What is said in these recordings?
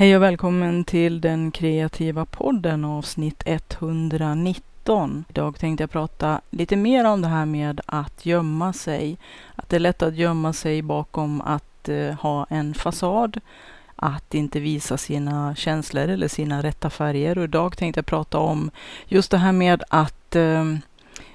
Hej och välkommen till den kreativa podden avsnitt 119. Idag tänkte jag prata lite mer om det här med att gömma sig. Att det är lätt att gömma sig bakom att eh, ha en fasad, att inte visa sina känslor eller sina rätta färger. Och idag tänkte jag prata om just det här med att eh,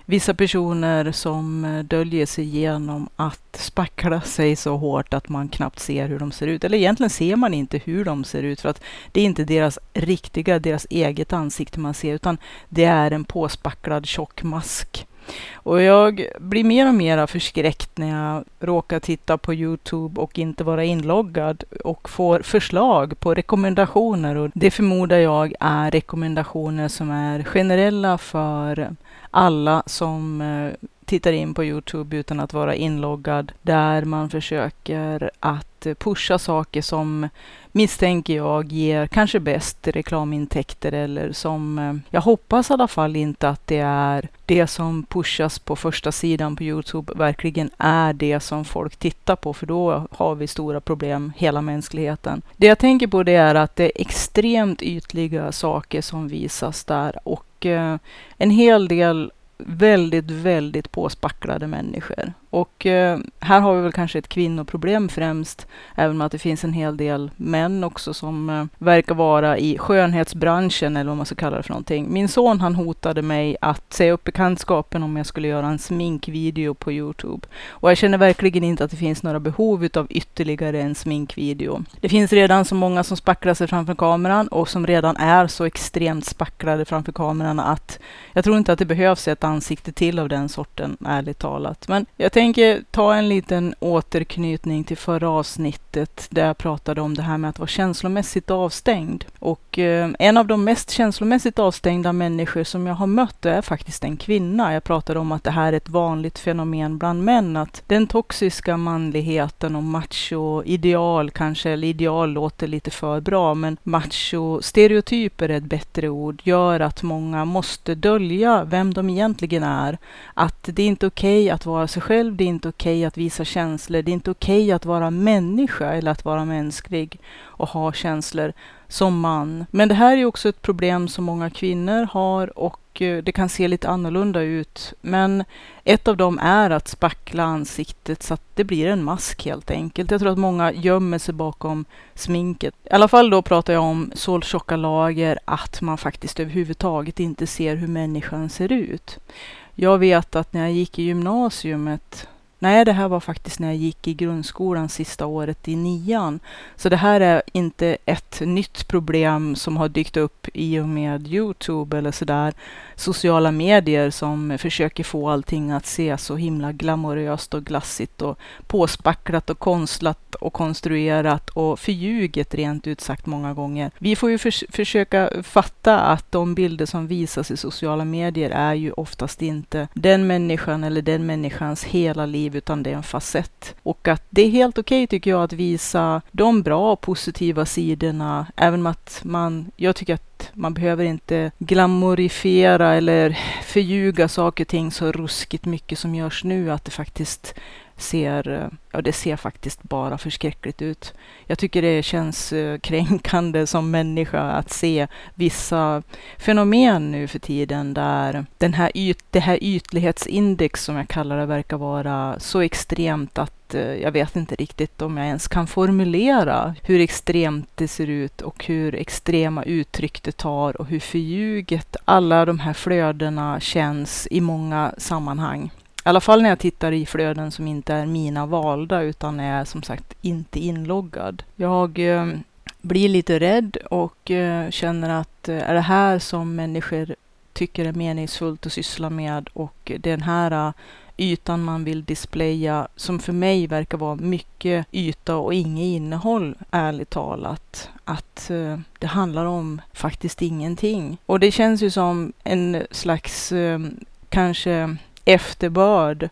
vissa personer som eh, döljer sig genom att spackla sig så hårt att man knappt ser hur de ser ut. Eller egentligen ser man inte hur de ser ut för att det är inte deras riktiga, deras eget ansikte man ser utan det är en påspacklad tjock mask. Och jag blir mer och mer förskräckt när jag råkar titta på Youtube och inte vara inloggad och får förslag på rekommendationer. Och det förmodar jag är rekommendationer som är generella för alla som eh, tittar in på Youtube utan att vara inloggad, där man försöker att pusha saker som misstänker jag ger kanske bäst reklamintäkter eller som eh, jag hoppas i alla fall inte att det är det som pushas på första sidan på Youtube verkligen är det som folk tittar på, för då har vi stora problem, hela mänskligheten. Det jag tänker på det är att det är extremt ytliga saker som visas där och Eh, en hel del väldigt, väldigt påspacklade människor. Och eh, här har vi väl kanske ett kvinnoproblem främst, även om att det finns en hel del män också som eh, verkar vara i skönhetsbranschen eller vad man ska kalla det för någonting. Min son han hotade mig att säga upp bekantskapen om jag skulle göra en sminkvideo på Youtube. Och jag känner verkligen inte att det finns några behov av ytterligare en sminkvideo. Det finns redan så många som spacklar sig framför kameran och som redan är så extremt spacklade framför kameran att jag tror inte att det behövs ett ansikte till av den sorten, ärligt talat. Men jag tänker tänker ta en liten återknytning till förra avsnittet där jag pratade om det här med att vara känslomässigt avstängd. Och eh, en av de mest känslomässigt avstängda människor som jag har mött är faktiskt en kvinna. Jag pratade om att det här är ett vanligt fenomen bland män, att den toxiska manligheten och macho-ideal kanske, eller ideal låter lite för bra, men macho-stereotyper är ett bättre ord, gör att många måste dölja vem de egentligen är. Att det är inte okej okay att vara sig själv, det är inte okej okay att visa känslor, det är inte okej okay att vara människa eller att vara mänsklig och ha känslor som man. Men det här är också ett problem som många kvinnor har och eh, det kan se lite annorlunda ut. Men ett av dem är att spackla ansiktet så att det blir en mask helt enkelt. Jag tror att många gömmer sig bakom sminket. I alla fall då pratar jag om så tjocka lager att man faktiskt överhuvudtaget inte ser hur människan ser ut. Jag vet att när jag gick i gymnasiet Nej, det här var faktiskt när jag gick i grundskolan sista året i nian. Så det här är inte ett nytt problem som har dykt upp i och med Youtube eller sådär. Sociala medier som försöker få allting att se så himla glamoröst och glassigt och påspacklat och konstlat och konstruerat och förljuget rent ut sagt många gånger. Vi får ju förs försöka fatta att de bilder som visas i sociala medier är ju oftast inte den människan eller den människans hela liv utan det är en facett. Och att det är helt okej okay, tycker jag att visa de bra och positiva sidorna, även om att man, jag tycker att man behöver inte glamorifiera eller förljuga saker och ting så ruskigt mycket som görs nu, att det faktiskt ser, ja det ser faktiskt bara förskräckligt ut. Jag tycker det känns eh, kränkande som människa att se vissa fenomen nu för tiden där den här yt, det här ytlighetsindex som jag kallar det verkar vara så extremt att eh, jag vet inte riktigt om jag ens kan formulera hur extremt det ser ut och hur extrema uttryck det tar och hur förljuget alla de här flödena känns i många sammanhang. I alla fall när jag tittar i flöden som inte är mina valda utan är som sagt inte inloggad. Jag eh, blir lite rädd och eh, känner att eh, är det här som människor tycker är meningsfullt att syssla med och den här eh, ytan man vill displaya som för mig verkar vara mycket yta och inget innehåll, ärligt talat. Att eh, det handlar om faktiskt ingenting. Och det känns ju som en slags eh, kanske efterbörd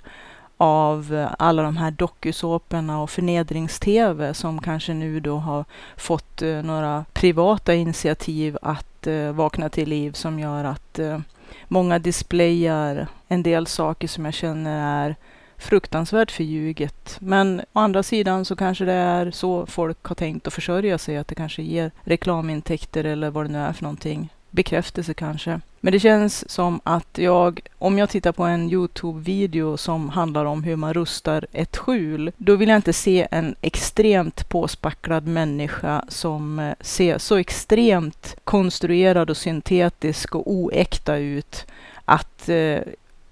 av alla de här dokusåporna och förnedrings-tv som kanske nu då har fått eh, några privata initiativ att eh, vakna till liv som gör att eh, många displayar en del saker som jag känner är fruktansvärt förljuget. Men å andra sidan så kanske det är så folk har tänkt att försörja sig, att det kanske ger reklamintäkter eller vad det nu är för någonting. Bekräftelse kanske. Men det känns som att jag, om jag tittar på en Youtube-video som handlar om hur man rustar ett skjul, då vill jag inte se en extremt påspacklad människa som eh, ser så extremt konstruerad och syntetisk och oäkta ut att eh,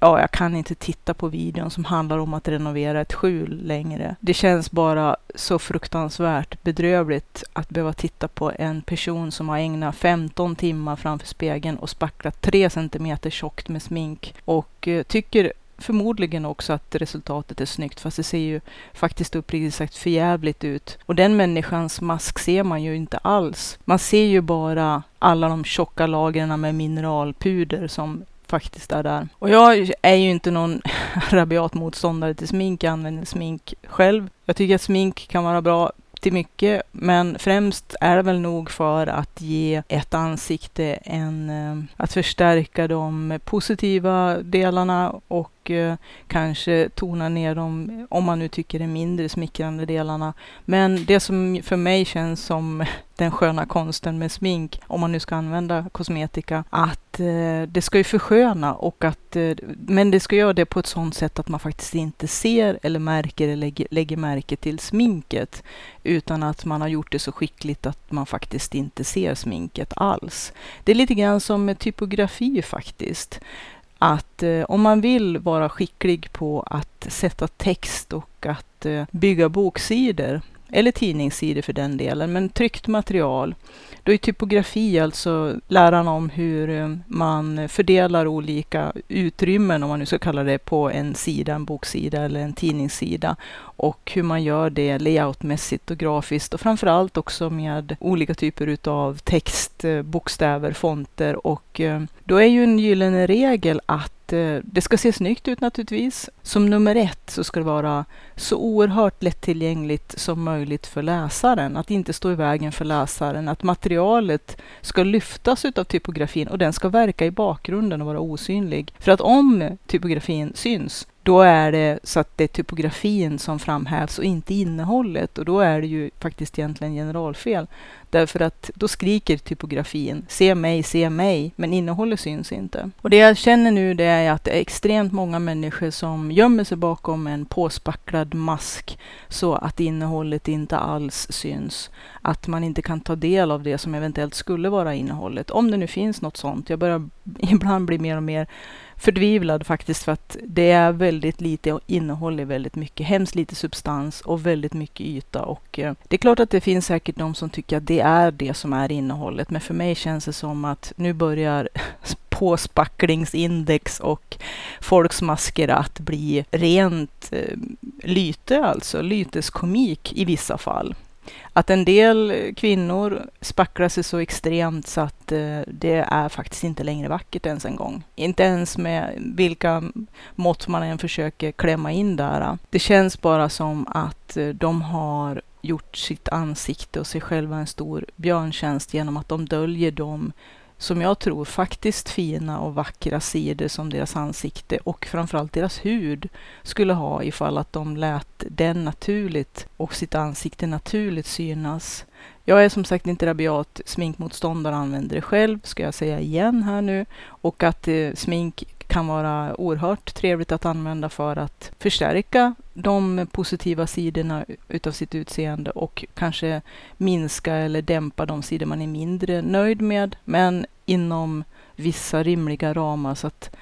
ja, jag kan inte titta på videon som handlar om att renovera ett skjul längre. Det känns bara så fruktansvärt bedrövligt att behöva titta på en person som har ägnat 15 timmar framför spegeln och spacklat 3 centimeter tjockt med smink och eh, tycker förmodligen också att resultatet är snyggt, fast det ser ju faktiskt uppriktigt sagt förjävligt ut. Och den människans mask ser man ju inte alls. Man ser ju bara alla de tjocka lagren med mineralpuder som faktiskt är där. Och jag är ju inte någon rabiat motståndare till smink. Jag använder smink själv. Jag tycker att smink kan vara bra till mycket, men främst är det väl nog för att ge ett ansikte en, eh, att förstärka de positiva delarna och eh, kanske tona ner de, om man nu tycker det är mindre smickrande delarna. Men det som för mig känns som den sköna konsten med smink, om man nu ska använda kosmetika, att eh, det ska ju försköna och att, eh, men det ska göra det på ett sådant sätt att man faktiskt inte ser eller märker eller lägger, lägger märke till sminket, utan att man har gjort det så skickligt att man faktiskt inte ser sminket alls. Det är lite grann som med typografi faktiskt att eh, om man vill vara skicklig på att sätta text och att eh, bygga boksidor eller tidningssidor för den delen, men tryckt material. Då är typografi alltså läran om hur eh, man fördelar olika utrymmen, om man nu ska kalla det, på en sida, en boksida eller en tidningssida. Och hur man gör det layoutmässigt och grafiskt och framför allt också med olika typer utav text, eh, bokstäver, fonter och eh, då är ju en gyllene regel att Eh, det ska se snyggt ut naturligtvis. Som nummer ett så ska det vara så oerhört lättillgängligt som möjligt för läsaren. Att inte stå i vägen för läsaren. Att materialet ska lyftas utav typografin och den ska verka i bakgrunden och vara osynlig. För att om typografin syns, då är det så att det är typografin som framhävs och inte innehållet. Och då är det ju faktiskt egentligen generalfel. Därför att då skriker typografin se mig, se mig, men innehållet syns inte. Och det jag känner nu det är att det är extremt många människor som gömmer sig bakom en påspacklad mask så att innehållet inte alls syns. Att man inte kan ta del av det som eventuellt skulle vara innehållet. Om det nu finns något sånt. Jag börjar ibland bli mer och mer förtvivlad faktiskt för att det är väldigt lite och innehåller väldigt mycket, hemskt lite substans och väldigt mycket yta och eh, det är klart att det finns säkert de som tycker att det är det som är innehållet, men för mig känns det som att nu börjar påspacklingsindex och folks masker att bli rent eh, lyte, alltså lyteskomik i vissa fall att en del kvinnor spacklar sig så extremt så att eh, det är faktiskt inte längre vackert ens en gång. Inte ens med vilka mått man än försöker klämma in där. Det känns bara som att eh, de har gjort sitt ansikte och sig själva en stor björntjänst genom att de döljer de som jag tror faktiskt fina och vackra sidor som deras ansikte och framförallt deras hud skulle ha ifall att de lät den naturligt och sitt ansikte naturligt synas. Jag är som sagt inte rabiat sminkmotståndare, använder det själv, ska jag säga igen här nu. Och att eh, smink kan vara oerhört trevligt att använda för att förstärka de positiva sidorna utav sitt utseende och kanske minska eller dämpa de sidor man är mindre nöjd med, men inom vissa rimliga ramar. Så att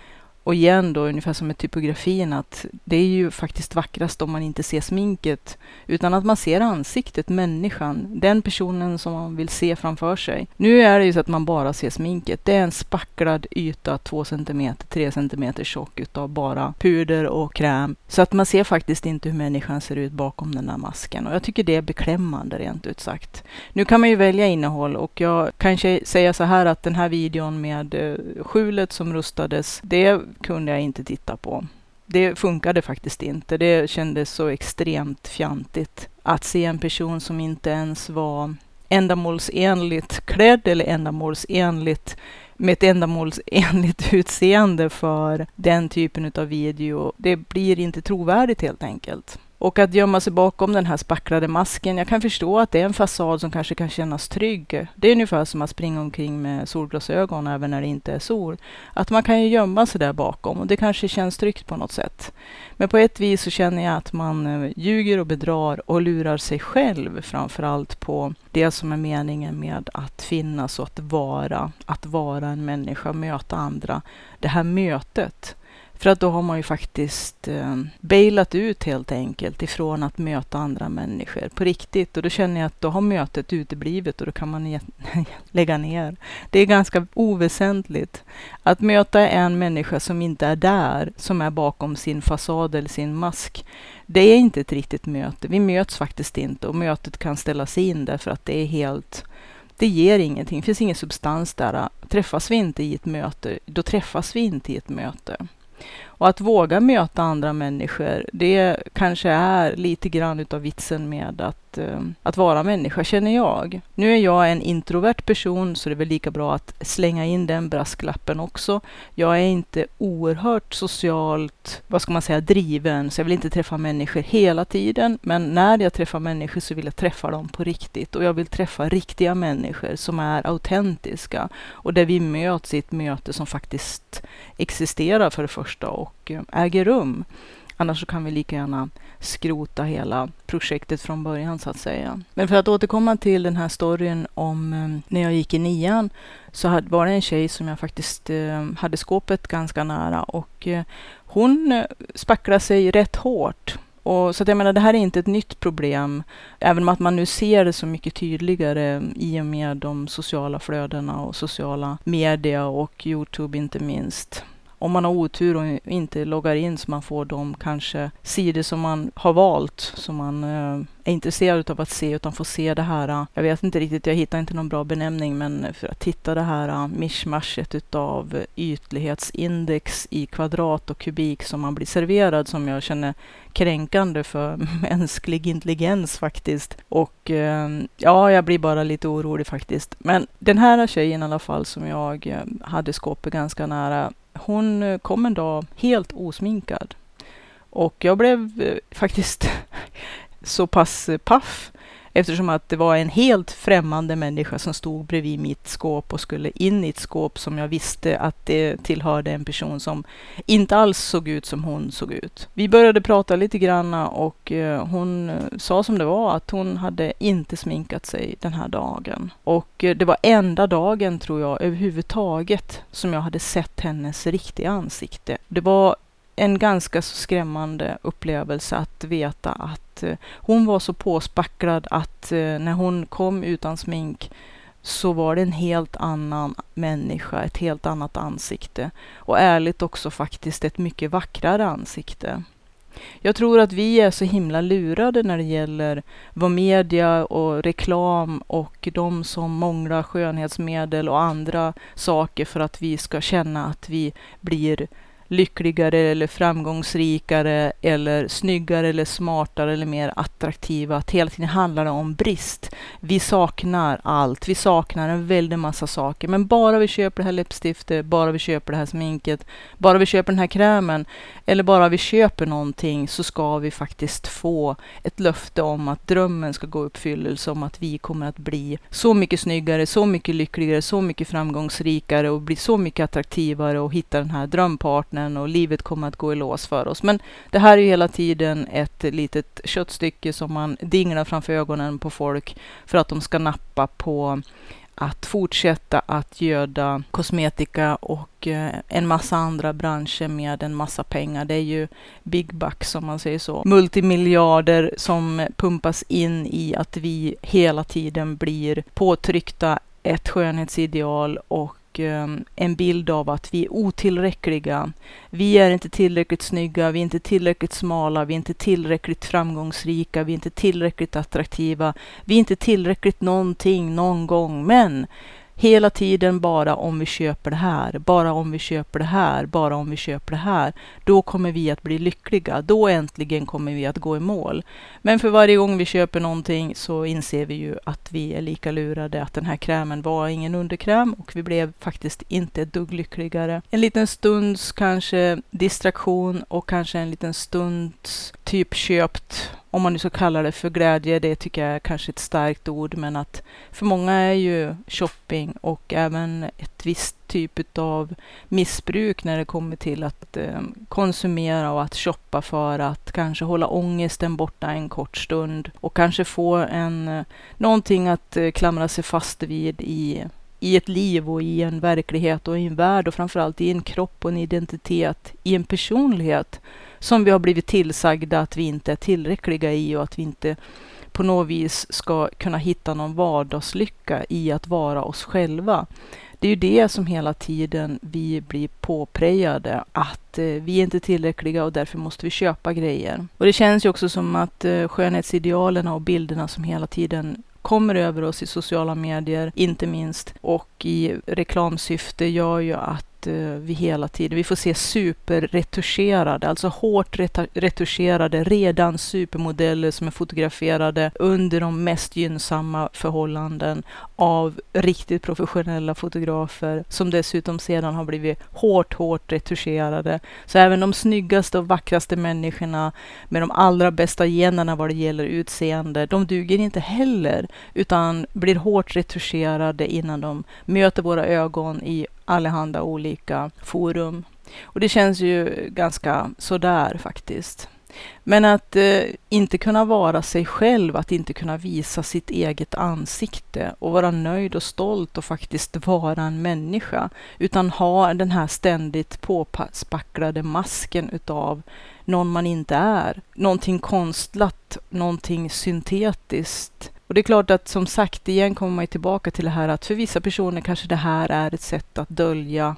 och igen då, ungefär som med typografin, att det är ju faktiskt vackrast om man inte ser sminket, utan att man ser ansiktet, människan, den personen som man vill se framför sig. Nu är det ju så att man bara ser sminket. Det är en spacklad yta, två centimeter, tre centimeter tjock utav bara puder och kräm. Så att man ser faktiskt inte hur människan ser ut bakom den där masken. Och jag tycker det är beklämmande rent ut sagt. Nu kan man ju välja innehåll och jag kanske säga så här att den här videon med eh, skjulet som rustades, det kunde jag inte titta på. Det funkade faktiskt inte. Det kändes så extremt fjantigt. Att se en person som inte ens var ändamålsenligt klädd eller ändamålsenligt med ett ändamålsenligt utseende för den typen av video. Det blir inte trovärdigt helt enkelt. Och att gömma sig bakom den här spacklade masken. Jag kan förstå att det är en fasad som kanske kan kännas trygg. Det är ungefär som att springa omkring med solglasögon även när det inte är sol. Att man kan ju gömma sig där bakom och det kanske känns tryggt på något sätt. Men på ett vis så känner jag att man eh, ljuger och bedrar och lurar sig själv framför allt på det som är meningen med att finnas och att vara. Att vara en människa, möta andra. Det här mötet för att då har man ju faktiskt eh, bailat ut helt enkelt ifrån att möta andra människor på riktigt. Och då känner jag att då har mötet uteblivit och då kan man lägga ner. Det är ganska oväsentligt. Att möta en människa som inte är där, som är bakom sin fasad eller sin mask. Det är inte ett riktigt möte. Vi möts faktiskt inte och mötet kan ställas in därför att det är helt det ger ingenting, det finns ingen substans där. Träffas vi inte i ett möte, då träffas vi inte i ett möte. Och att våga möta andra människor, det kanske är lite grann utav vitsen med att att, eh, att vara människa, känner jag. Nu är jag en introvert person, så det är väl lika bra att slänga in den brasklappen också. Jag är inte oerhört socialt, vad ska man säga, driven, så jag vill inte träffa människor hela tiden. Men när jag träffar människor så vill jag träffa dem på riktigt. Och jag vill träffa riktiga människor som är autentiska. Och där vi möts i ett möte som faktiskt existerar för det första och och eh, äger rum. Annars så kan vi lika gärna skrota hela projektet från början så att säga. Men för att återkomma till den här storyn om eh, när jag gick i nian så var det en tjej som jag faktiskt eh, hade skåpet ganska nära och hon spacklade sig rätt hårt. Och, så att jag menar, det här är inte ett nytt problem, även om att man nu ser det så mycket tydligare i och med de sociala flödena och sociala media och Youtube inte minst om man har otur och inte loggar in så man får de kanske sidor som man har valt, som man eh, är intresserad av att se, utan får se det här, eh, jag vet inte riktigt, jag hittar inte någon bra benämning, men för att hitta det här eh, mischmaschet utav ytlighetsindex i kvadrat och kubik som man blir serverad, som jag känner kränkande för mänsklig intelligens faktiskt. Och eh, ja, jag blir bara lite orolig faktiskt. Men den här tjejen i alla fall som jag eh, hade skåpet ganska nära, hon eh, kom en dag helt osminkad. Och jag blev eh, faktiskt så pass paff eftersom att det var en helt främmande människa som stod bredvid mitt skåp och skulle in i ett skåp som jag visste att det tillhörde en person som inte alls såg ut som hon såg ut. Vi började prata lite granna och eh, hon eh, sa som det var att hon hade inte sminkat sig den här dagen. Och eh, det var enda dagen tror jag överhuvudtaget som jag hade sett hennes riktiga ansikte. Det var en ganska så skrämmande upplevelse att veta att eh, hon var så påspacklad att eh, när hon kom utan smink så var det en helt annan människa, ett helt annat ansikte. Och ärligt också faktiskt ett mycket vackrare ansikte. Jag tror att vi är så himla lurade när det gäller vad media och reklam och de som månglar skönhetsmedel och andra saker för att vi ska känna att vi blir lyckligare eller framgångsrikare eller snyggare eller smartare eller mer attraktiva. Att hela tiden handlar det om brist. Vi saknar allt. Vi saknar en väldig massa saker. Men bara vi köper det här läppstiftet, bara vi köper det här sminket, bara vi köper den här krämen eller bara vi köper någonting så ska vi faktiskt få ett löfte om att drömmen ska gå i uppfyllelse, om att vi kommer att bli så mycket snyggare, så mycket lyckligare, så mycket framgångsrikare och bli så mycket attraktivare och hitta den här drömpartnern partnern och livet kommer att gå i lås för oss. Men det här är ju hela tiden ett litet köttstycke som man dinglar framför ögonen på folk för att de ska nappa på att fortsätta att göda kosmetika och eh, en massa andra branscher med en massa pengar. Det är ju big bucks om man säger så. Multimiljarder som pumpas in i att vi hela tiden blir påtryckta ett skönhetsideal och och ehm, en bild av att vi är otillräckliga. Vi är inte tillräckligt snygga, vi är inte tillräckligt smala, vi är inte tillräckligt framgångsrika, vi är inte tillräckligt attraktiva, vi är inte tillräckligt någonting någon gång. Men hela tiden bara om vi köper det här, bara om vi köper det här, bara om vi köper det här, då kommer vi att bli lyckliga. Då äntligen kommer vi att gå i mål. Men för varje gång vi köper någonting så inser vi ju att vi är lika lurade, att den här krämen var ingen underkräm och vi blev faktiskt inte ett dugg lyckligare. En liten stunds kanske distraktion och kanske en liten stunds typ köpt om man nu ska kalla det för glädje, det tycker jag är kanske ett starkt ord, men att för många är ju shopping och även ett visst typ av missbruk när det kommer till att eh, konsumera och att shoppa för att kanske hålla ångesten borta en kort stund och kanske få en, eh, någonting att eh, klamra sig fast vid i i ett liv och i en verklighet och i en värld och framförallt i en kropp och en identitet, i en personlighet som vi har blivit tillsagda att vi inte är tillräckliga i och att vi inte på något vis ska kunna hitta någon vardagslycka i att vara oss själva. Det är ju det som hela tiden vi blir påprejade, att eh, vi är inte tillräckliga och därför måste vi köpa grejer. Och det känns ju också som att eh, skönhetsidealen och bilderna som hela tiden kommer över oss i sociala medier, inte minst, och i reklamsyfte gör ju att Eh, vi hela tiden, vi får se superretuscherade, alltså hårt retuscherade, redan supermodeller som är fotograferade under de mest gynnsamma förhållanden av riktigt professionella fotografer som dessutom sedan har blivit hårt, hårt retuscherade. Så även de snyggaste och vackraste människorna med de allra bästa generna vad det gäller utseende, de duger inte heller utan blir hårt retuscherade innan de möter våra ögon i allehanda olika forum. Och det känns ju ganska sådär faktiskt. Men att eh, inte kunna vara sig själv, att inte kunna visa sitt eget ansikte och vara nöjd och stolt och faktiskt vara en människa, utan ha den här ständigt påspacklade masken utav någon man inte är. Någonting konstlat, någonting syntetiskt och det är klart att som sagt, igen kommer man tillbaka till det här att för vissa personer kanske det här är ett sätt att dölja,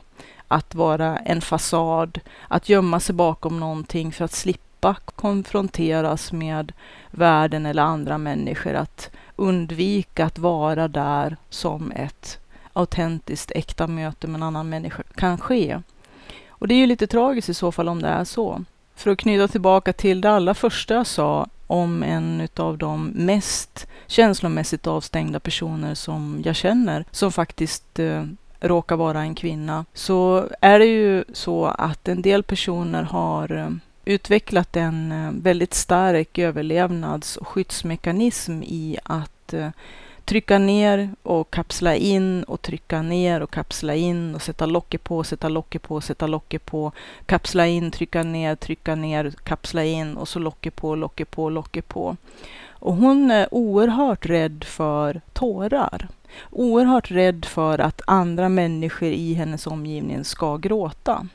att vara en fasad, att gömma sig bakom någonting för att slippa konfronteras med världen eller andra människor, att undvika att vara där som ett autentiskt, äkta möte med en annan människa kan ske. Och det är ju lite tragiskt i så fall om det är så. För att knyta tillbaka till det allra första jag sa om en av de mest känslomässigt avstängda personer som jag känner, som faktiskt eh, råkar vara en kvinna, så är det ju så att en del personer har eh, utvecklat en eh, väldigt stark överlevnads och skyddsmekanism i att eh, trycka ner och kapsla in och trycka ner och kapsla in och sätta locket på, sätta locket på, sätta locket på, kapsla in, trycka ner, trycka ner, kapsla in och så locket på, locket på, locket på. Och hon är oerhört rädd för tårar. Oerhört rädd för att andra människor i hennes omgivning ska gråta.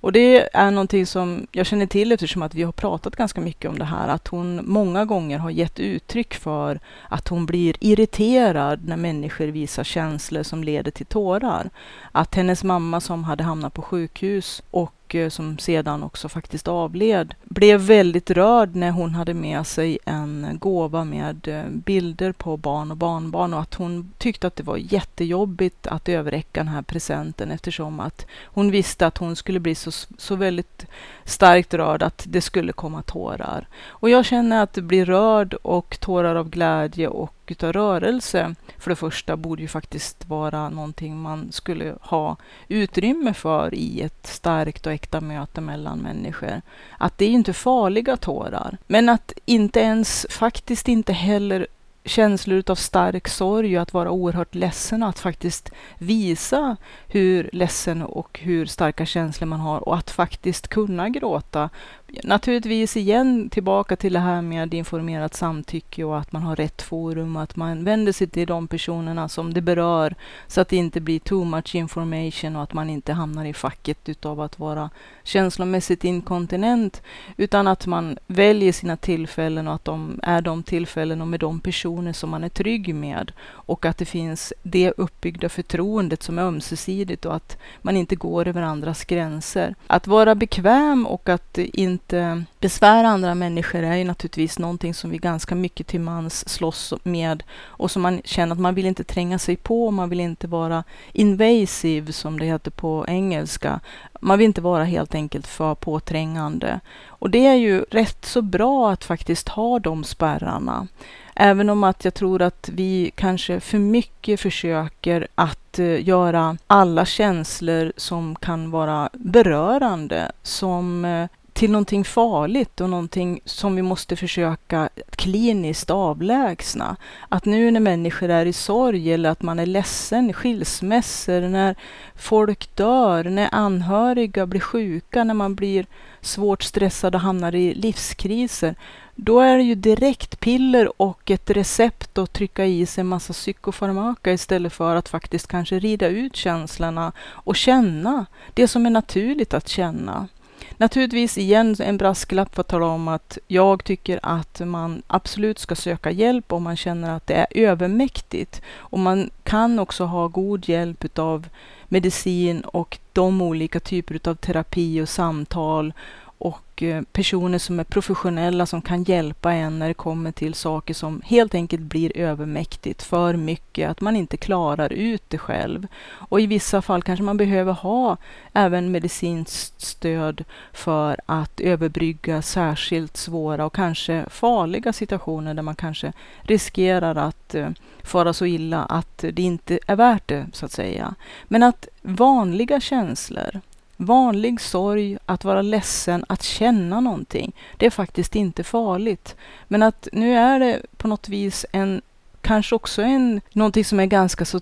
Och det är någonting som jag känner till eftersom att vi har pratat ganska mycket om det här, att hon många gånger har gett uttryck för att hon blir irriterad när människor visar känslor som leder till tårar. Att hennes mamma som hade hamnat på sjukhus och och eh, som sedan också faktiskt avled, blev väldigt rörd när hon hade med sig en gåva med eh, bilder på barn och barnbarn och att hon tyckte att det var jättejobbigt att överräcka den här presenten eftersom att hon visste att hon skulle bli så, så väldigt starkt rörd att det skulle komma tårar. Och jag känner att det blir rörd och tårar av glädje och av rörelse, för det första, borde ju faktiskt vara någonting man skulle ha utrymme för i ett starkt och äkta möte mellan människor. Att det är inte farliga tårar, men att inte ens, faktiskt inte heller känslor av stark sorg och att vara oerhört ledsen och att faktiskt visa hur ledsen och hur starka känslor man har och att faktiskt kunna gråta naturligtvis igen tillbaka till det här med informerat samtycke och att man har rätt forum och att man vänder sig till de personerna som det berör så att det inte blir too much information och att man inte hamnar i facket utav att vara känslomässigt inkontinent utan att man väljer sina tillfällen och att de är de tillfällen och med de personer som man är trygg med och att det finns det uppbyggda förtroendet som är ömsesidigt och att man inte går över andras gränser. Att vara bekväm och att inte besvära andra människor är ju naturligtvis någonting som vi ganska mycket till mans slåss med och som man känner att man vill inte tränga sig på, man vill inte vara invasive som det heter på engelska. Man vill inte vara helt enkelt för påträngande. Och det är ju rätt så bra att faktiskt ha de spärrarna. Även om att jag tror att vi kanske för mycket försöker att eh, göra alla känslor som kan vara berörande, som eh, till någonting farligt och någonting som vi måste försöka kliniskt avlägsna. Att nu när människor är i sorg eller att man är ledsen, skilsmässor, när folk dör, när anhöriga blir sjuka, när man blir svårt stressad och hamnar i livskriser, då är det ju direkt piller och ett recept att trycka i sig en massa psykofarmaka istället för att faktiskt kanske rida ut känslorna och känna det som är naturligt att känna. Naturligtvis igen en brasklapp för att tala om att jag tycker att man absolut ska söka hjälp om man känner att det är övermäktigt. Och man kan också ha god hjälp av medicin och de olika typer av terapi och samtal och eh, personer som är professionella som kan hjälpa en när det kommer till saker som helt enkelt blir övermäktigt, för mycket, att man inte klarar ut det själv. Och i vissa fall kanske man behöver ha även medicinskt stöd för att överbrygga särskilt svåra och kanske farliga situationer där man kanske riskerar att eh, fara så illa att det inte är värt det, så att säga. Men att vanliga känslor, Vanlig sorg, att vara ledsen, att känna någonting, det är faktiskt inte farligt. Men att nu är det på något vis en kanske också en, någonting som är ganska så,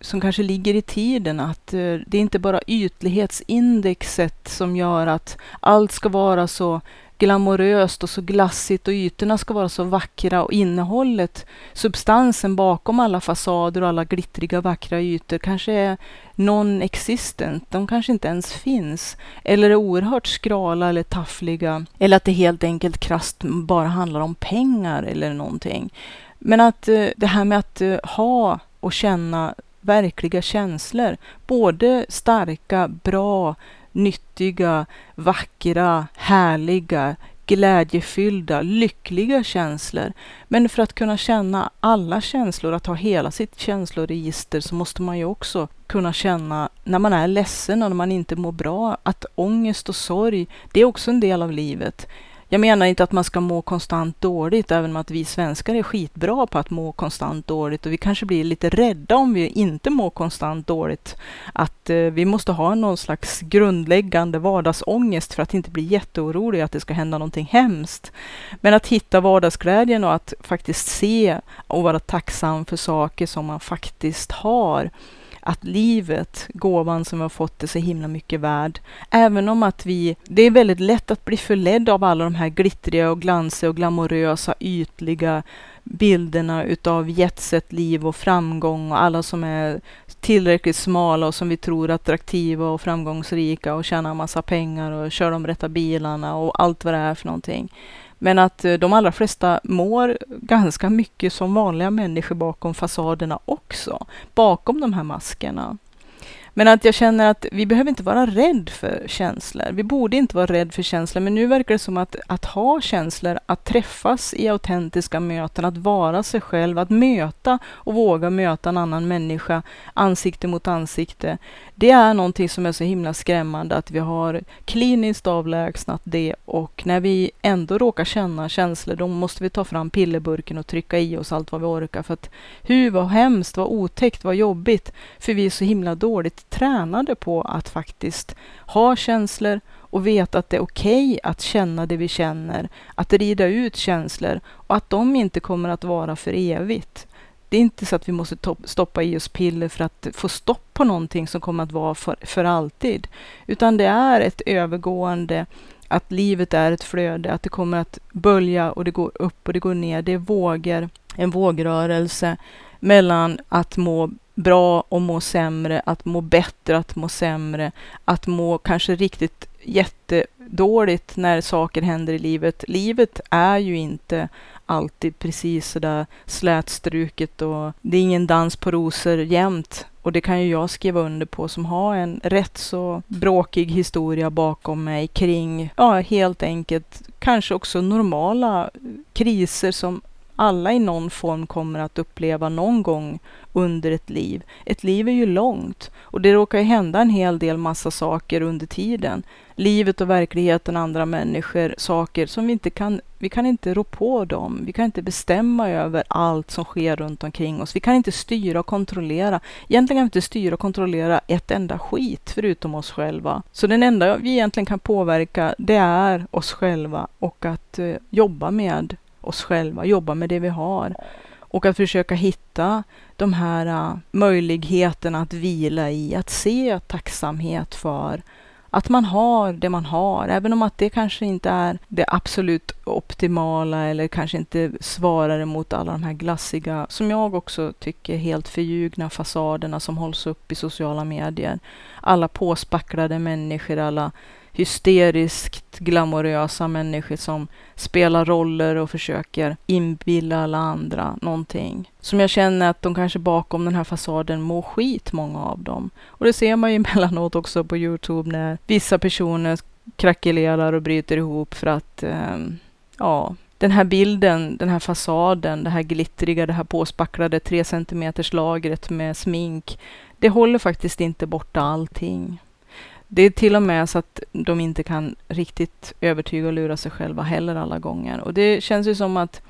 som kanske ligger i tiden, att eh, det är inte bara ytlighetsindexet som gör att allt ska vara så glamoröst och så glassigt och ytorna ska vara så vackra och innehållet, substansen bakom alla fasader och alla glittriga vackra ytor kanske är non-existent. De kanske inte ens finns. Eller är oerhört skrala eller taffliga. Eller att det helt enkelt krast bara handlar om pengar eller någonting. Men att eh, det här med att eh, ha och känna verkliga känslor, både starka, bra, nyttiga, vackra, härliga, glädjefyllda, lyckliga känslor. Men för att kunna känna alla känslor, att ha hela sitt känsloregister, så måste man ju också kunna känna när man är ledsen och när man inte mår bra, att ångest och sorg, det är också en del av livet. Jag menar inte att man ska må konstant dåligt, även om att vi svenskar är skitbra på att må konstant dåligt och vi kanske blir lite rädda om vi inte mår konstant dåligt. Att eh, vi måste ha någon slags grundläggande vardagsångest för att inte bli jätteoroliga att det ska hända någonting hemskt. Men att hitta vardagsglädjen och att faktiskt se och vara tacksam för saker som man faktiskt har att livet, gåvan som vi har fått, är så himla mycket värd. Även om att vi, det är väldigt lätt att bli förledd av alla de här glittriga och glansiga och glamorösa, ytliga bilderna utav jetset-liv och framgång och alla som är tillräckligt smala och som vi tror attraktiva och framgångsrika och tjänar massa pengar och kör de rätta bilarna och allt vad det är för någonting. Men att eh, de allra flesta mår ganska mycket som vanliga människor bakom fasaderna också, bakom de här maskerna. Men att jag känner att vi behöver inte vara rädd för känslor. Vi borde inte vara rädd för känslor, men nu verkar det som att, att ha känslor, att träffas i autentiska möten, att vara sig själv, att möta och våga möta en annan människa ansikte mot ansikte. Det är någonting som är så himla skrämmande att vi har kliniskt avlägsnat det och när vi ändå råkar känna känslor, då måste vi ta fram pillerburken och trycka i oss allt vad vi orkar. För att hur, vad hemskt, vad otäckt, vad jobbigt, för vi är så himla dåligt tränade på att faktiskt ha känslor och veta att det är okej okay att känna det vi känner, att rida ut känslor och att de inte kommer att vara för evigt. Det är inte så att vi måste stoppa i oss piller för att få stopp på någonting som kommer att vara för, för alltid, utan det är ett övergående att livet är ett flöde, att det kommer att bölja och det går upp och det går ner. Det är vågor, en vågrörelse mellan att må bra och må sämre, att må bättre, att må sämre, att må kanske riktigt jättedåligt när saker händer i livet. Livet är ju inte alltid precis sådär slätstruket och det är ingen dans på rosor jämt. Och det kan ju jag skriva under på som har en rätt så bråkig historia bakom mig kring, ja helt enkelt, kanske också normala kriser som alla i någon form kommer att uppleva någon gång under ett liv. Ett liv är ju långt och det råkar ju hända en hel del massa saker under tiden. Livet och verkligheten, andra människor, saker som vi inte kan, vi kan inte rå på dem. Vi kan inte bestämma över allt som sker runt omkring oss. Vi kan inte styra och kontrollera. Egentligen kan vi inte styra och kontrollera ett enda skit förutom oss själva. Så den enda vi egentligen kan påverka, det är oss själva och att eh, jobba med oss själva, jobba med det vi har och att försöka hitta de här uh, möjligheterna att vila i, att se tacksamhet för att man har det man har, även om att det kanske inte är det absolut optimala eller kanske inte svarar emot alla de här glassiga, som jag också tycker helt förljugna fasaderna som hålls upp i sociala medier. Alla påspacklade människor, alla hysteriskt glamorösa människor som spelar roller och försöker inbilla alla andra någonting. Som jag känner att de kanske bakom den här fasaden mår skit, många av dem. Och det ser man ju emellanåt också på Youtube när vissa personer krackelerar och bryter ihop för att, eh, ja, den här bilden, den här fasaden, det här glittriga, det här påspacklade tre centimeters lagret med smink, det håller faktiskt inte borta allting. Det är till och med så att de inte kan riktigt övertyga och lura sig själva heller alla gånger. Och det känns ju som att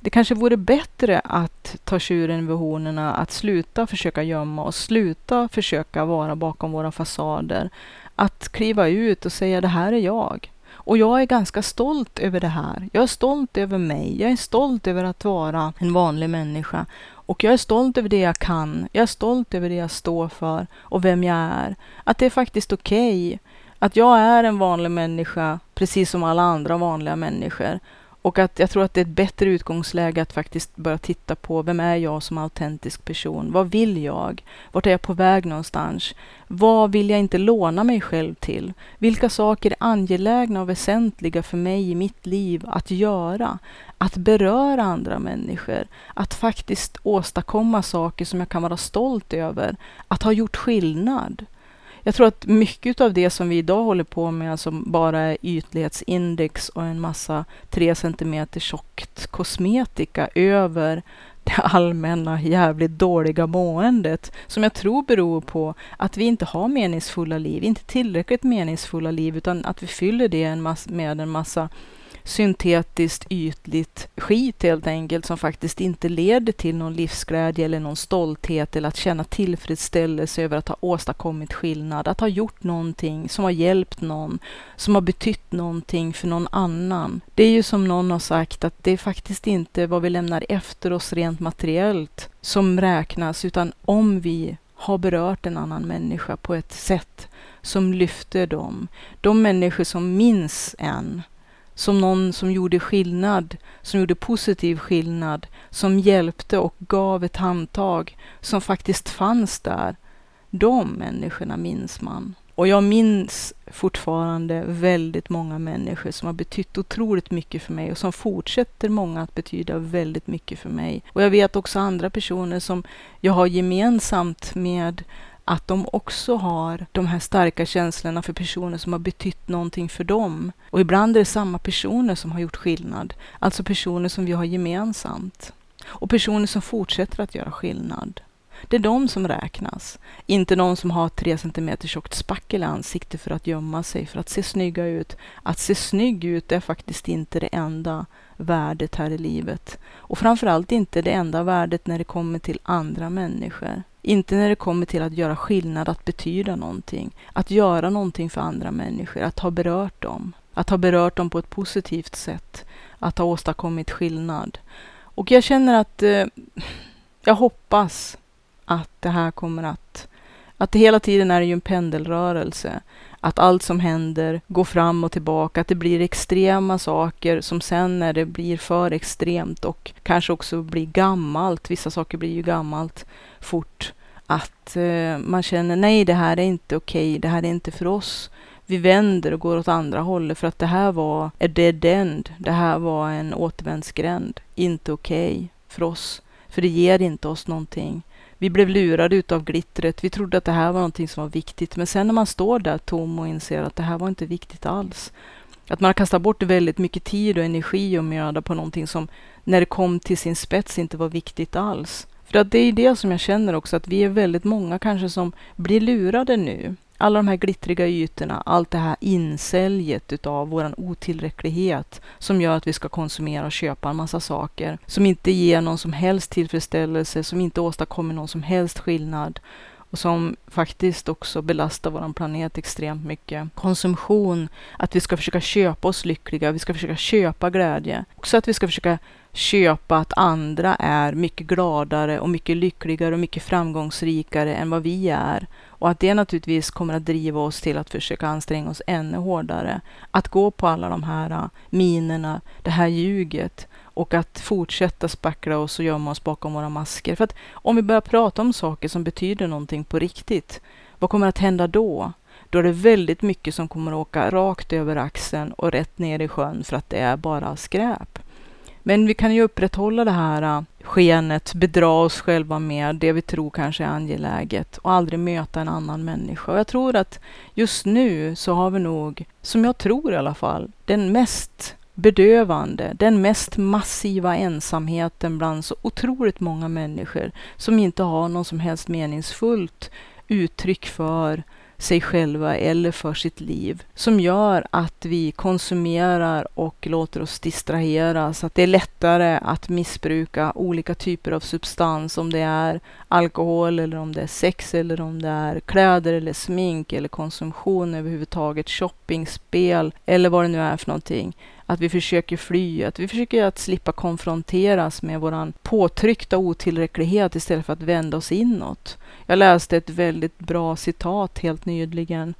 det kanske vore bättre att ta tjuren vid hornen, att sluta försöka gömma oss, sluta försöka vara bakom våra fasader. Att kliva ut och säga det här är jag. Och jag är ganska stolt över det här. Jag är stolt över mig. Jag är stolt över att vara en vanlig människa. Och jag är stolt över det jag kan. Jag är stolt över det jag står för och vem jag är. Att det är faktiskt okej. Okay. Att jag är en vanlig människa, precis som alla andra vanliga människor. Och att jag tror att det är ett bättre utgångsläge att faktiskt börja titta på vem är jag som autentisk person? Vad vill jag? Vart är jag på väg någonstans? Vad vill jag inte låna mig själv till? Vilka saker är angelägna och väsentliga för mig i mitt liv att göra? Att beröra andra människor, att faktiskt åstadkomma saker som jag kan vara stolt över, att ha gjort skillnad. Jag tror att mycket av det som vi idag håller på med, alltså bara är ytlighetsindex och en massa tre centimeter tjockt kosmetika över det allmänna jävligt dåliga måendet som jag tror beror på att vi inte har meningsfulla liv, inte tillräckligt meningsfulla liv, utan att vi fyller det med en massa syntetiskt ytligt skit helt enkelt som faktiskt inte leder till någon livsglädje eller någon stolthet eller att känna tillfredsställelse över att ha åstadkommit skillnad, att ha gjort någonting som har hjälpt någon, som har betytt någonting för någon annan. Det är ju som någon har sagt att det är faktiskt inte vad vi lämnar efter oss rent materiellt som räknas, utan om vi har berört en annan människa på ett sätt som lyfter dem. De människor som minns en, som någon som gjorde skillnad, som gjorde positiv skillnad, som hjälpte och gav ett handtag, som faktiskt fanns där. De människorna minns man. Och jag minns fortfarande väldigt många människor som har betytt otroligt mycket för mig och som fortsätter många att betyda väldigt mycket för mig. Och jag vet också andra personer som jag har gemensamt med att de också har de här starka känslorna för personer som har betytt någonting för dem. Och ibland är det samma personer som har gjort skillnad, alltså personer som vi har gemensamt. Och personer som fortsätter att göra skillnad. Det är de som räknas, inte de som har tre centimeter tjockt spackel i ansiktet för att gömma sig, för att se snygga ut. Att se snygg ut är faktiskt inte det enda värdet här i livet. Och framförallt inte det enda värdet när det kommer till andra människor. Inte när det kommer till att göra skillnad, att betyda någonting. Att göra någonting för andra människor, att ha berört dem. Att ha berört dem på ett positivt sätt. Att ha åstadkommit skillnad. Och jag känner att eh, jag hoppas att det här kommer att... Att det hela tiden är ju en pendelrörelse. Att allt som händer går fram och tillbaka, att det blir extrema saker som sen när det blir för extremt och kanske också blir gammalt, vissa saker blir ju gammalt fort, att eh, man känner nej, det här är inte okej, okay, det här är inte för oss. vi vänder och går åt andra hållet för att det här var a dead end. Det här var en återvändsgränd. Inte okej okay för oss. För det ger inte oss någonting. Vi blev lurade utav glittret. Vi trodde att det här var någonting som var viktigt. Men sen när man står där tom och inser att det här var inte viktigt alls. Att man har kastat bort väldigt mycket tid och energi och möda på någonting som när det kom till sin spets inte var viktigt alls. För att det är det som jag känner också, att vi är väldigt många kanske som blir lurade nu. Alla de här glittriga ytorna, allt det här insäljet utav våran otillräcklighet som gör att vi ska konsumera och köpa en massa saker som inte ger någon som helst tillfredsställelse, som inte åstadkommer någon som helst skillnad och som faktiskt också belastar vår planet extremt mycket. Konsumtion, att vi ska försöka köpa oss lyckliga, vi ska försöka köpa glädje. Också att vi ska försöka köpa att andra är mycket gladare och mycket lyckligare och mycket framgångsrikare än vad vi är. Och att det naturligtvis kommer att driva oss till att försöka anstränga oss ännu hårdare. Att gå på alla de här äh, minerna, det här ljuget och att fortsätta spackla oss och gömma oss bakom våra masker. För att om vi börjar prata om saker som betyder någonting på riktigt, vad kommer att hända då? Då är det väldigt mycket som kommer att åka rakt över axeln och rätt ner i sjön för att det är bara skräp. Men vi kan ju upprätthålla det här äh, skenet, bedra oss själva med det vi tror kanske är angeläget och aldrig möta en annan människa. Och jag tror att just nu så har vi nog, som jag tror i alla fall, den mest bedövande, den mest massiva ensamheten bland så otroligt många människor som inte har någon som helst meningsfullt uttryck för sig själva eller för sitt liv som gör att vi konsumerar och låter oss distraheras. Att det är lättare att missbruka olika typer av substans om det är alkohol eller om det är sex eller om det är kläder eller smink eller konsumtion överhuvudtaget, shopping, spel eller vad det nu är för någonting att vi försöker fly, att vi försöker att slippa konfronteras med våran påtryckta otillräcklighet istället för att vända oss inåt. Jag läste ett väldigt bra citat helt nyligen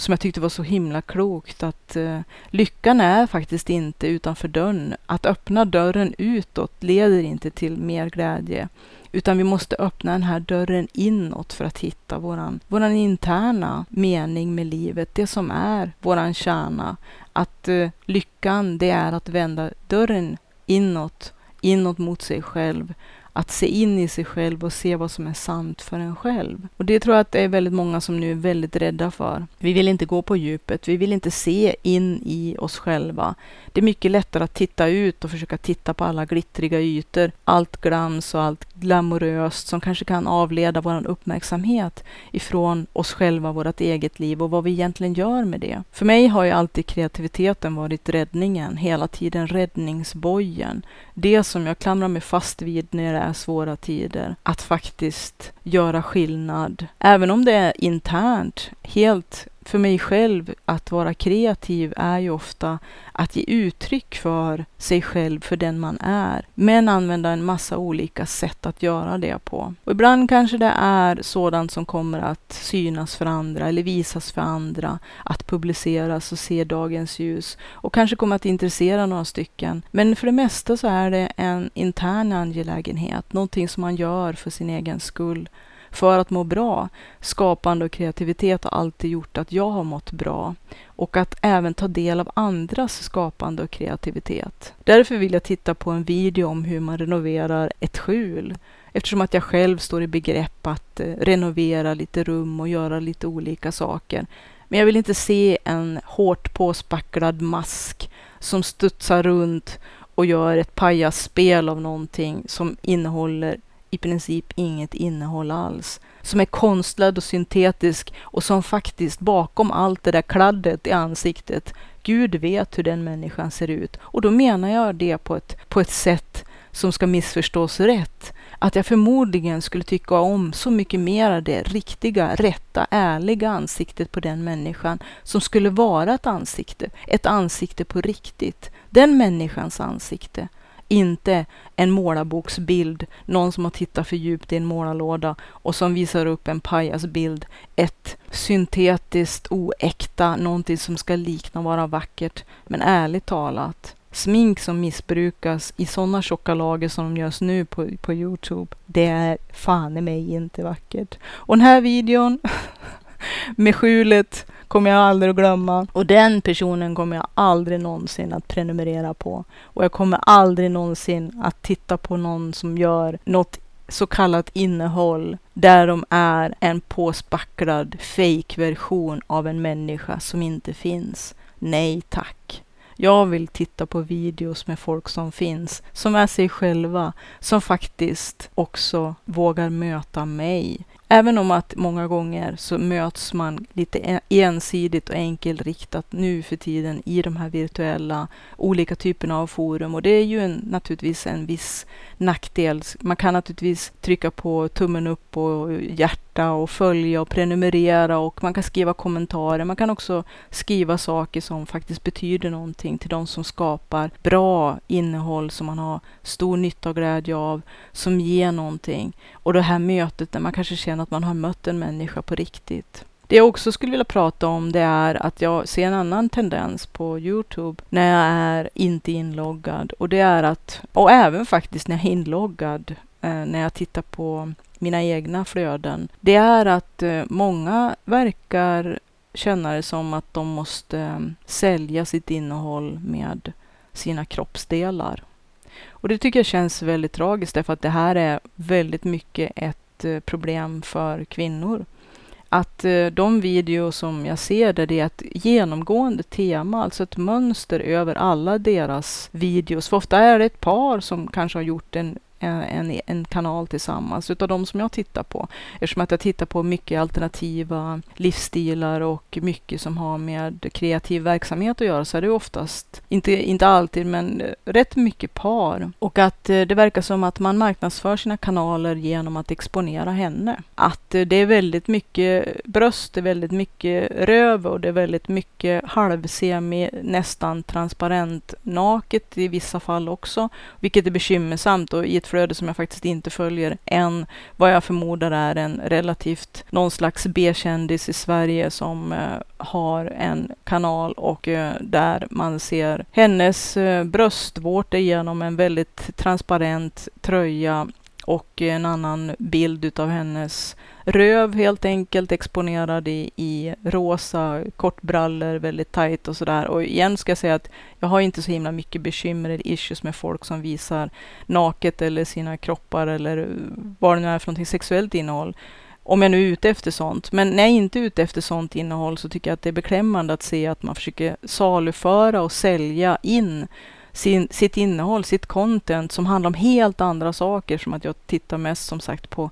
som jag tyckte var så himla klokt att eh, lyckan är faktiskt inte utanför dörren. Att öppna dörren utåt leder inte till mer glädje. Utan vi måste öppna den här dörren inåt för att hitta våran, våran interna mening med livet. Det som är våran kärna. Att eh, lyckan, det är att vända dörren inåt, inåt mot sig själv att se in i sig själv och se vad som är sant för en själv. Och det tror jag att det är väldigt många som nu är väldigt rädda för. Vi vill inte gå på djupet, vi vill inte se in i oss själva. Det är mycket lättare att titta ut och försöka titta på alla glittriga ytor, allt glans och allt glamoröst som kanske kan avleda vår uppmärksamhet ifrån oss själva, vårt eget liv och vad vi egentligen gör med det. För mig har ju alltid kreativiteten varit räddningen, hela tiden räddningsbojen. Det som jag klamrar mig fast vid när det är svåra tider. Att faktiskt göra skillnad. Även om det är internt, helt för mig själv att vara kreativ är ju ofta att ge uttryck för sig själv, för den man är, men använda en massa olika sätt att göra det på. Och ibland kanske det är sådant som kommer att synas för andra eller visas för andra, att publiceras och se dagens ljus och kanske kommer att intressera några stycken. Men för det mesta så är det en intern angelägenhet, någonting som man gör för sin egen skull för att må bra. Skapande och kreativitet har alltid gjort att jag har mått bra och att även ta del av andras skapande och kreativitet. Därför vill jag titta på en video om hur man renoverar ett skjul eftersom att jag själv står i begrepp att eh, renovera lite rum och göra lite olika saker. Men jag vill inte se en hårt påspacklad mask som studsar runt och gör ett pajasspel av någonting som innehåller i princip inget innehåll alls. Som är konstlad och syntetisk och som faktiskt bakom allt det där kladdet i ansiktet, Gud vet hur den människan ser ut. Och då menar jag det på ett, på ett sätt som ska missförstås rätt. Att jag förmodligen skulle tycka om så mycket mer av det riktiga, rätta, ärliga ansiktet på den människan som skulle vara ett ansikte. Ett ansikte på riktigt. Den människans ansikte inte en målarboksbild, någon som har tittat för djupt i en målarlåda och som visar upp en pajasbild, ett syntetiskt oäkta, någonting som ska likna vara vackert. Men ärligt talat, smink som missbrukas i sådana tjocka lager som de görs nu på, på Youtube, det är fan i mig inte vackert. Och den här videon med skjulet kommer jag aldrig att glömma. Och den personen kommer jag aldrig någonsin att prenumerera på. Och jag kommer aldrig någonsin att titta på någon som gör något så kallat innehåll där de är en påspacklad fake-version av en människa som inte finns. Nej tack. Jag vill titta på videos med folk som finns, som är sig själva, som faktiskt också vågar möta mig. Även om att många gånger så möts man lite ensidigt och enkelriktat nu för tiden i de här virtuella olika typerna av forum. Och det är ju en, naturligtvis en viss nackdel. Man kan naturligtvis trycka på tummen upp och hjärta och följa och prenumerera och man kan skriva kommentarer. Man kan också skriva saker som faktiskt betyder någonting till de som skapar bra innehåll som man har stor nytta och glädje av, som ger någonting. Och det här mötet där man kanske känner att man har mött en människa på riktigt. Det jag också skulle vilja prata om det är att jag ser en annan tendens på Youtube när jag är inte inloggad och det är att, och även faktiskt när jag är inloggad, eh, när jag tittar på mina egna flöden, det är att eh, många verkar känna det som att de måste eh, sälja sitt innehåll med sina kroppsdelar. Och det tycker jag känns väldigt tragiskt därför att det här är väldigt mycket ett eh, problem för kvinnor. Att eh, de videor som jag ser där det är ett genomgående tema, alltså ett mönster över alla deras videos. För ofta är det ett par som kanske har gjort en Eh, en, en kanal tillsammans utav de som jag tittar på. Eftersom att jag tittar på mycket alternativa livsstilar och mycket som har med kreativ verksamhet att göra så är det oftast, inte, inte alltid, men eh, rätt mycket par. Och att eh, det verkar som att man marknadsför sina kanaler genom att exponera henne. Att det är väldigt mycket bröst, det är väldigt mycket röv och det är väldigt mycket halvsemi, nästan transparent naket i vissa fall också, vilket är bekymmersamt och i ett flöde som jag faktiskt inte följer än. Vad jag förmodar är en relativt någon slags B-kändis i Sverige som eh, har en kanal och eh, där man ser hennes eh, bröstvårtor genom en väldigt transparent tröja och en annan bild utav hennes röv helt enkelt exponerad i, i rosa kortbrallor, väldigt tajt och sådär. Och igen ska jag säga att jag har inte så himla mycket bekymmer eller issues med folk som visar naket eller sina kroppar eller vad det nu är för någonting sexuellt innehåll. Om jag nu är ute efter sånt. Men när jag inte är ute efter sånt innehåll så tycker jag att det är beklämmande att se att man försöker saluföra och sälja in sin, sitt innehåll, sitt content som handlar om helt andra saker. Som att jag tittar mest som sagt på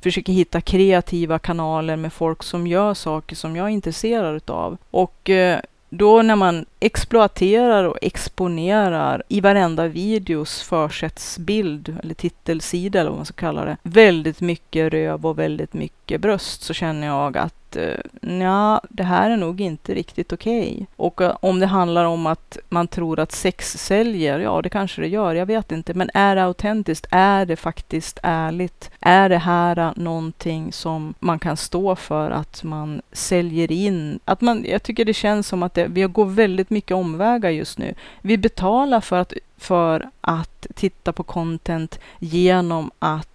försöker hitta kreativa kanaler med folk som gör saker som jag är intresserad utav. Och eh, då när man exploaterar och exponerar i varenda videos försättsbild eller titelsida eller vad man ska kalla det, väldigt mycket röv och väldigt mycket bröst så känner jag att eh, ja, det här är nog inte riktigt okej. Okay. Och eh, om det handlar om att man tror att sex säljer, ja det kanske det gör, jag vet inte. Men är det autentiskt? Är det faktiskt ärligt? Är det här eh, någonting som man kan stå för att man säljer in? Att man, jag tycker det känns som att det, vi går väldigt mycket omvägar just nu. Vi betalar för att, för att titta på content genom att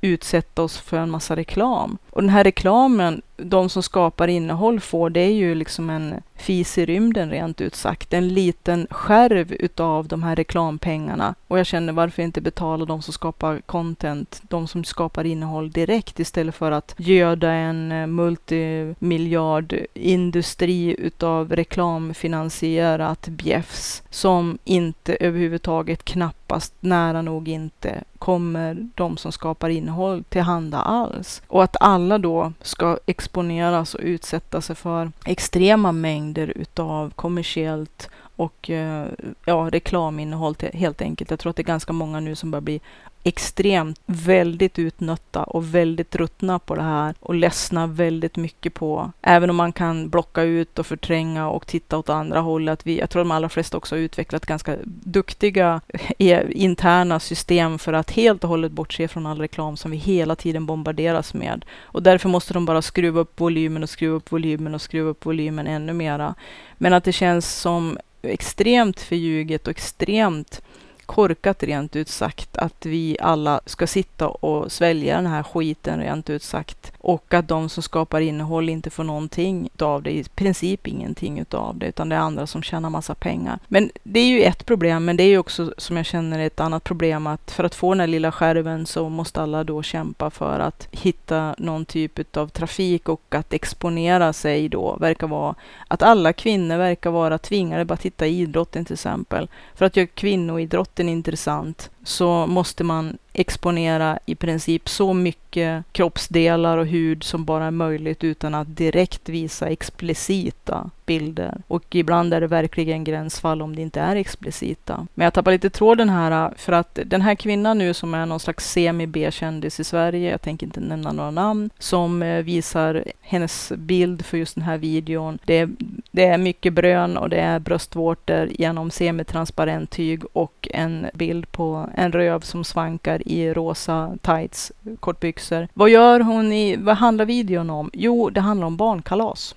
utsätta oss för en massa reklam. Och den här reklamen, de som skapar innehåll får, det är ju liksom en fis i rymden rent ut sagt. En liten skärv utav de här reklampengarna. Och jag känner varför inte betala de som skapar content, de som skapar innehåll direkt istället för att göda en eh, multimiljardindustri utav reklamfinansierat bjäfs som inte överhuvudtaget knappast, nära nog inte kommer de som skapar innehåll tillhanda alls. Och att alla alla då ska exponeras och utsätta sig för extrema mängder utav kommersiellt och eh, ja, reklaminnehåll till, helt enkelt. Jag tror att det är ganska många nu som börjar bli extremt, väldigt utnötta och väldigt ruttna på det här och ledsna väldigt mycket på. Även om man kan blocka ut och förtränga och titta åt andra hållet. Vi, jag tror de allra flesta också har utvecklat ganska duktiga eh, interna system för att helt och hållet bortse från all reklam som vi hela tiden bombarderas med. Och därför måste de bara skruva upp volymen och skruva upp volymen och skruva upp volymen ännu mera. Men att det känns som extremt förljuget och extremt korkat rent ut sagt att vi alla ska sitta och svälja den här skiten rent ut sagt och att de som skapar innehåll inte får någonting av det, i princip ingenting av det, utan det är andra som tjänar massa pengar. Men det är ju ett problem, men det är ju också som jag känner ett annat problem att för att få den här lilla skärven så måste alla då kämpa för att hitta någon typ av trafik och att exponera sig då verkar vara att alla kvinnor verkar vara tvingade bara titta idrotten till exempel. För att göra kvinnoidrotten intressant så måste man exponera i princip så mycket kroppsdelar och hud som bara är möjligt utan att direkt visa explicita bilder. Och ibland är det verkligen gränsfall om det inte är explicita. Men jag tappar lite tråden här äh, för att den här kvinnan nu som är någon slags semi-B-kändis i Sverige, jag tänker inte nämna några namn, som äh, visar hennes bild för just den här videon. Det är, det är mycket brön och det är bröstvårtor genom semitransparent tyg och en bild på en röv som svankar i rosa tights, kortbyxor. Vad gör hon i, vad handlar videon om? Jo, det handlar om barnkalas.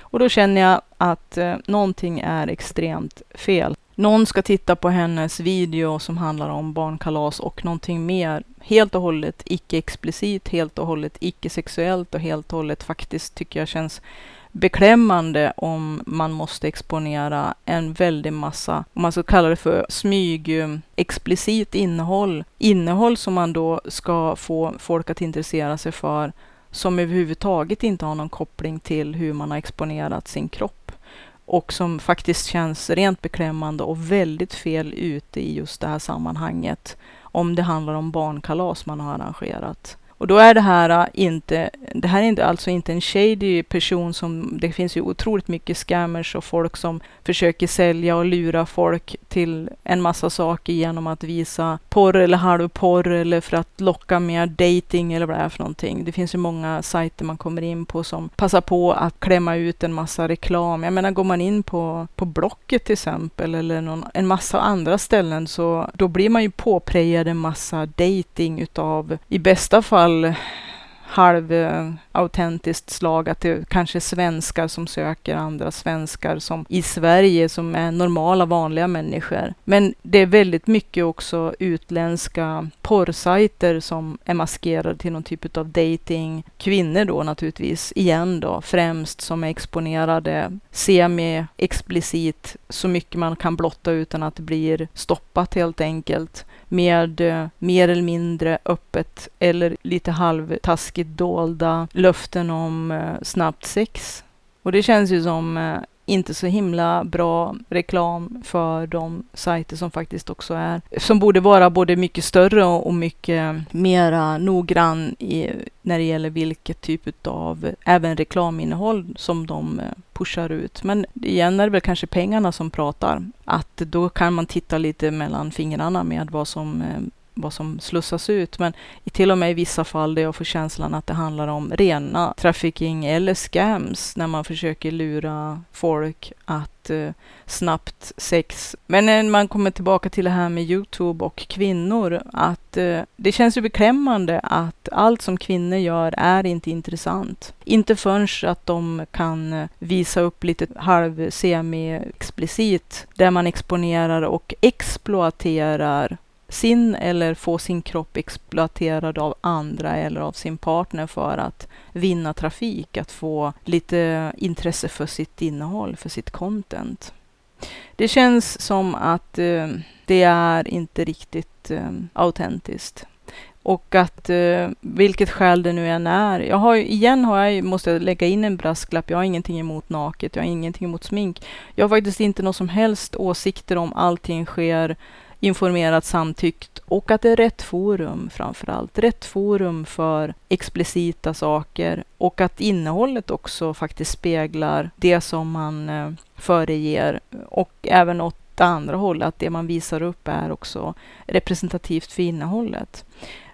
Och då känner jag att eh, någonting är extremt fel. Någon ska titta på hennes video som handlar om barnkalas och någonting mer helt och hållet icke-explicit, helt och hållet icke-sexuellt och helt och hållet faktiskt tycker jag känns beklämmande om man måste exponera en väldig massa, om man ska kalla det för smyg, explicit innehåll. Innehåll som man då ska få folk att intressera sig för som överhuvudtaget inte har någon koppling till hur man har exponerat sin kropp och som faktiskt känns rent beklämmande och väldigt fel ute i just det här sammanhanget om det handlar om barnkalas man har arrangerat. Och då är det här äh, inte, det här är inte, alltså inte en shady person som, det finns ju otroligt mycket scammers och folk som försöker sälja och lura folk till en massa saker genom att visa porr eller halvporr eller för att locka mer dating eller vad det är för någonting. Det finns ju många sajter man kommer in på som passar på att klämma ut en massa reklam. Jag menar, går man in på, på Blocket till exempel eller någon, en massa andra ställen så då blir man ju påprejad en massa dating utav i bästa fall fall halvautentiskt eh, slag att det kanske är svenskar som söker andra svenskar som i Sverige som är normala vanliga människor. Men det är väldigt mycket också utländska porrsajter som är maskerade till någon typ av dating. Kvinnor då naturligtvis, igen då, främst som är exponerade semi-explicit så mycket man kan blotta utan att det blir stoppat helt enkelt med eh, mer eller mindre öppet eller lite halvtaskigt dolda löften om eh, snabbt sex. Och det känns ju som eh, inte så himla bra reklam för de sajter som faktiskt också är, som borde vara både mycket större och mycket mera noggrann i, när det gäller vilket typ av även reklaminnehåll som de eh, pushar ut. Men igen är det väl kanske pengarna som pratar, att då kan man titta lite mellan fingrarna med vad som eh, vad som slussas ut. Men i till och med i vissa fall där jag får känslan att det handlar om rena trafficking eller scams när man försöker lura folk att eh, snabbt sex. Men när man kommer tillbaka till det här med Youtube och kvinnor, att eh, det känns ju beklämmande att allt som kvinnor gör är inte intressant. Inte förrän att de kan eh, visa upp lite halv semi-explicit där man exponerar och exploaterar sin eller få sin kropp exploaterad av andra eller av sin partner för att vinna trafik, att få lite intresse för sitt innehåll, för sitt content. Det känns som att eh, det är inte riktigt eh, autentiskt. Och att eh, vilket skäl det nu än är. Jag har, igen har jag, måste jag lägga in en brasklapp. Jag har ingenting emot naket. Jag har ingenting emot smink. Jag har faktiskt inte någon som helst åsikter om allting sker informerat, samtyckt och att det är rätt forum framför allt. Rätt forum för explicita saker och att innehållet också faktiskt speglar det som man eh, föreger och även åt det andra hållet, att det man visar upp är också representativt för innehållet.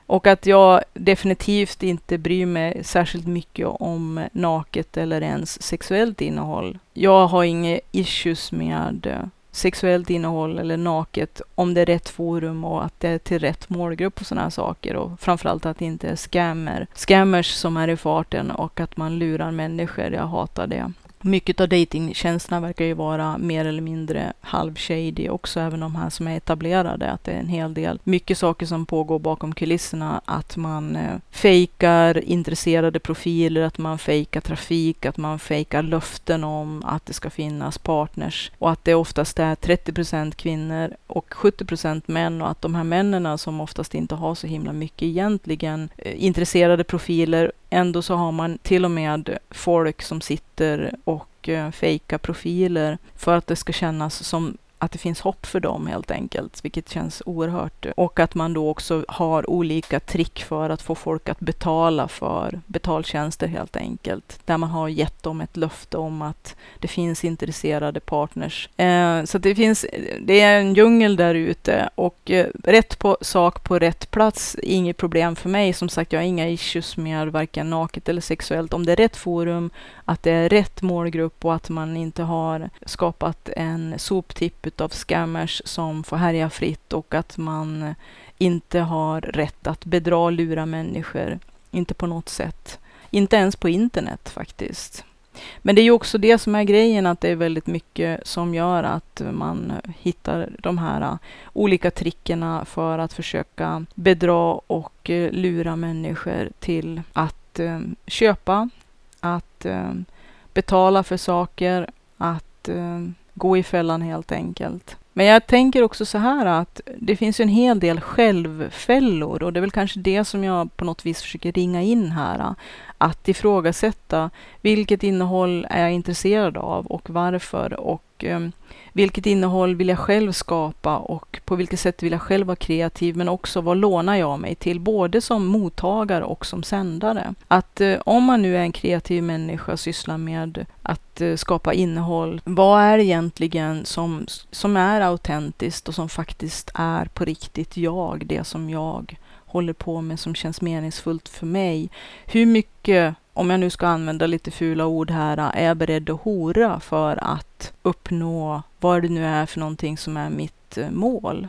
Och att jag definitivt inte bryr mig särskilt mycket om naket eller ens sexuellt innehåll. Jag har inga issues med eh, sexuellt innehåll eller naket om det är rätt forum och att det är till rätt målgrupp och sådana här saker. Och framförallt att det inte är scammer. Scammers som är i farten och att man lurar människor. Jag hatar det mycket av datingtjänsterna verkar ju vara mer eller mindre halvshady också, även de här som är etablerade. Att det är en hel del, mycket saker som pågår bakom kulisserna. Att man eh, fejkar intresserade profiler, att man fejkar trafik, att man fejkar löften om att det ska finnas partners och att det oftast är 30 procent kvinnor och 70 procent män och att de här männen som oftast inte har så himla mycket egentligen eh, intresserade profiler Ändå så har man till och med folk som sitter och eh, fejkar profiler för att det ska kännas som att det finns hopp för dem helt enkelt, vilket känns oerhört. Och att man då också har olika trick för att få folk att betala för betaltjänster helt enkelt. Där man har gett dem ett löfte om att det finns intresserade partners. Eh, så det finns, det är en djungel där ute och eh, rätt på sak på rätt plats, inget problem för mig. Som sagt, jag har inga issues med varken naket eller sexuellt. Om det är rätt forum, att det är rätt målgrupp och att man inte har skapat en soptipp Typ utav scammers som får härja fritt och att man inte har rätt att bedra och lura människor. Inte på något sätt. Inte ens på internet faktiskt. Men det är ju också det som är grejen, att det är väldigt mycket som gör att man hittar de här äh, olika trickerna för att försöka bedra och äh, lura människor till att äh, köpa, att betala för saker, att gå i fällan helt enkelt. Men jag tänker också så här att det finns en hel del självfällor och det är väl kanske det som jag på något vis försöker ringa in här. Att ifrågasätta vilket innehåll är jag intresserad av och varför. Och ehm, vilket innehåll vill jag själv skapa och på vilket sätt vill jag själv vara kreativ? Men också vad lånar jag mig till? Både som mottagare och som sändare. Att eh, om man nu är en kreativ människa och sysslar med att eh, skapa innehåll, vad är egentligen som, som är autentiskt och som faktiskt är på riktigt jag, det som jag håller på med som känns meningsfullt för mig. Hur mycket om jag nu ska använda lite fula ord här, är jag beredd att hora för att uppnå vad det nu är för någonting som är mitt eh, mål.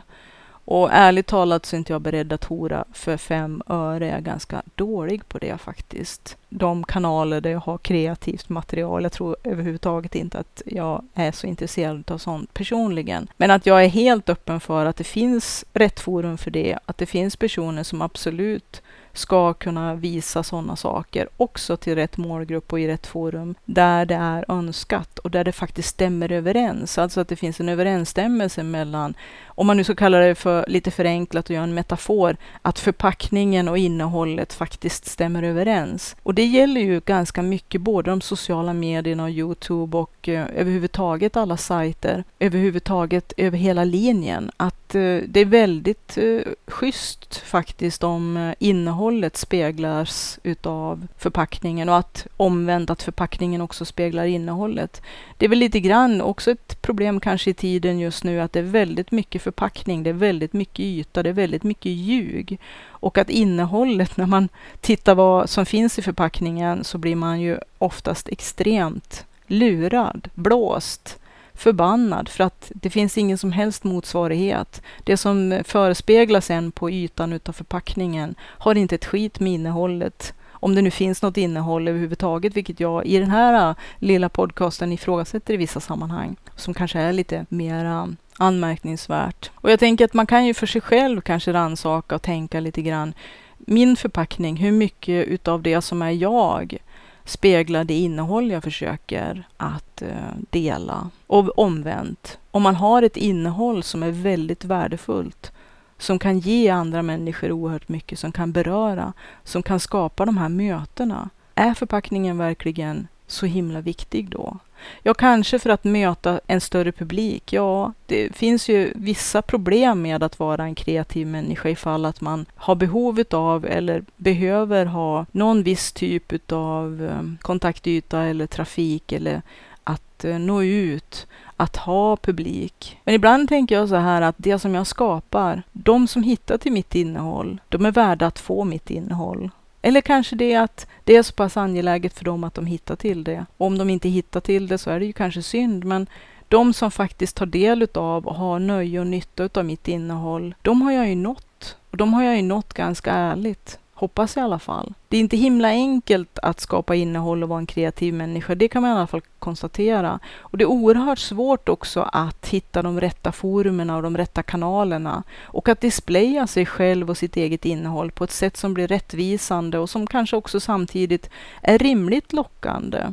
Och ärligt talat så är inte jag beredd att hora för fem öre. Jag är ganska dålig på det faktiskt. De kanaler där jag har kreativt material. Jag tror överhuvudtaget inte att jag är så intresserad av sånt personligen. Men att jag är helt öppen för att det finns rätt forum för det. Att det finns personer som absolut ska kunna visa sådana saker också till rätt målgrupp och i rätt forum där det är önskat och där det faktiskt stämmer överens. Alltså att det finns en överensstämmelse mellan, om man nu ska kalla det för lite förenklat och göra en metafor, att förpackningen och innehållet faktiskt stämmer överens. Och det gäller ju ganska mycket både de sociala medierna och Youtube och eh, överhuvudtaget alla sajter, överhuvudtaget över hela linjen. Att Eh, det är väldigt eh, schysst faktiskt om eh, innehållet speglas utav förpackningen och att omvänt att förpackningen också speglar innehållet. Det är väl lite grann också ett problem kanske i tiden just nu att det är väldigt mycket förpackning, det är väldigt mycket yta, det är väldigt mycket ljug. Och att innehållet, när man tittar vad som finns i förpackningen så blir man ju oftast extremt lurad, blåst förbannad för att det finns ingen som helst motsvarighet. Det som förespeglas en på ytan utav förpackningen har inte ett skit med innehållet. Om det nu finns något innehåll överhuvudtaget, vilket jag i den här äh, lilla podcasten ifrågasätter i vissa sammanhang, som kanske är lite mera anmärkningsvärt. Och jag tänker att man kan ju för sig själv kanske rannsaka och tänka lite grann. Min förpackning, hur mycket utav det som är jag speglar det innehåll jag försöker att eh, dela. Och omvänt, om man har ett innehåll som är väldigt värdefullt, som kan ge andra människor oerhört mycket, som kan beröra, som kan skapa de här mötena. Är förpackningen verkligen så himla viktig då? Ja, kanske för att möta en större publik. Ja, det finns ju vissa problem med att vara en kreativ människa ifall att man har behovet av eller behöver ha någon viss typ av ehm, kontaktyta eller trafik eller att eh, nå ut, att ha publik. Men ibland tänker jag så här att det som jag skapar, de som hittar till mitt innehåll, de är värda att få mitt innehåll. Eller kanske det att det är så pass angeläget för dem att de hittar till det. Och om de inte hittar till det så är det ju kanske synd, men de som faktiskt tar del av och har nöje och nytta av mitt innehåll, de har jag ju nått. Och de har jag ju nått ganska ärligt Hoppas i alla fall. Det är inte himla enkelt att skapa innehåll och vara en kreativ människa. Det kan man i alla fall konstatera. Och det är oerhört svårt också att hitta de rätta forumerna och de rätta kanalerna. Och att displaya sig själv och sitt eget innehåll på ett sätt som blir rättvisande och som kanske också samtidigt är rimligt lockande.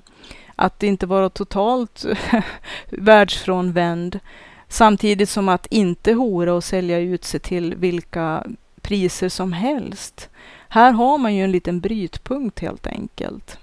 Att inte vara totalt världsfrånvänd samtidigt som att inte hora och sälja ut sig till vilka priser som helst. Här har man ju en liten brytpunkt helt enkelt.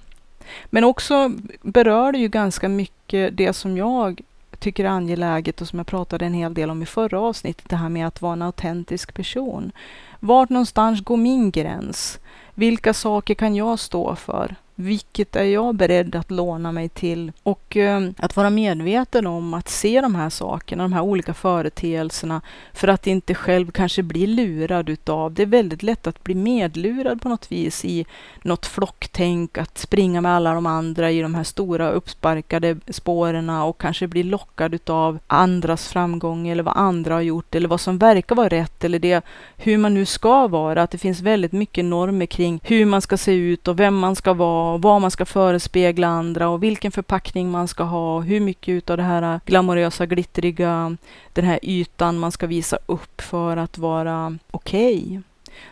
Men också berör det ju ganska mycket det som jag tycker är angeläget och som jag pratade en hel del om i förra avsnittet, det här med att vara en autentisk person. Vart någonstans går min gräns? Vilka saker kan jag stå för? Vilket är jag beredd att låna mig till? Och eh, att vara medveten om att se de här sakerna, de här olika företeelserna, för att inte själv kanske bli lurad utav. Det är väldigt lätt att bli medlurad på något vis i något flocktänk, att springa med alla de andra i de här stora uppsparkade spåren och kanske bli lockad utav andras framgång eller vad andra har gjort eller vad som verkar vara rätt eller det hur man nu ska vara. Att det finns väldigt mycket normer kring hur man ska se ut och vem man ska vara och vad man ska förespegla andra och vilken förpackning man ska ha och hur mycket av det här glamorösa, glittriga, den här ytan man ska visa upp för att vara okej. Okay.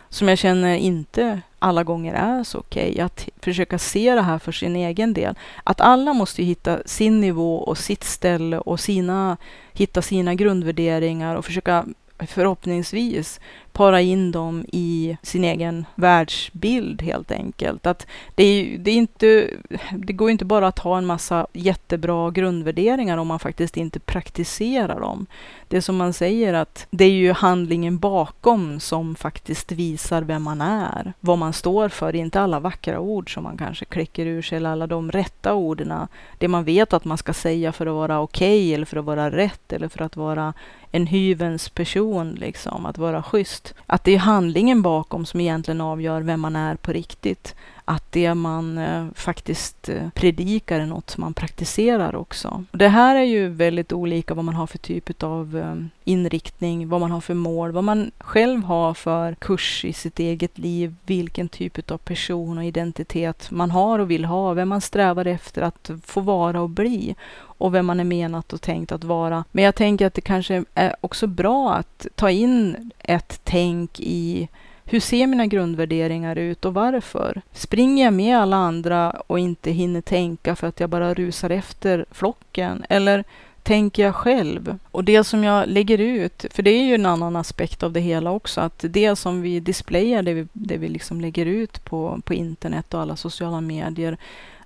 Som jag känner inte alla gånger är så okej. Okay. Att försöka se det här för sin egen del. Att alla måste hitta sin nivå och sitt ställe och sina, hitta sina grundvärderingar och försöka förhoppningsvis para in dem i sin egen världsbild helt enkelt. Att det, är, det, är inte, det går inte bara att ha en massa jättebra grundvärderingar om man faktiskt inte praktiserar dem. Det är som man säger att det är ju handlingen bakom som faktiskt visar vem man är, vad man står för, inte alla vackra ord som man kanske kläcker ur sig, eller alla de rätta orden, det man vet att man ska säga för att vara okej okay, eller för att vara rätt eller för att vara en hyvens person, liksom, att vara schysst. Att det är handlingen bakom som egentligen avgör vem man är på riktigt att det man eh, faktiskt eh, predikar är något som man praktiserar också. Det här är ju väldigt olika vad man har för typ av eh, inriktning, vad man har för mål, vad man själv har för kurs i sitt eget liv, vilken typ av person och identitet man har och vill ha, vem man strävar efter att få vara och bli och vem man är menat och tänkt att vara. Men jag tänker att det kanske är också bra att ta in ett tänk i hur ser mina grundvärderingar ut och varför? Springer jag med alla andra och inte hinner tänka för att jag bara rusar efter flocken? Eller tänker jag själv? Och det som jag lägger ut, för det är ju en annan aspekt av det hela också, att det som vi displayar, det vi, det vi liksom lägger ut på, på internet och alla sociala medier,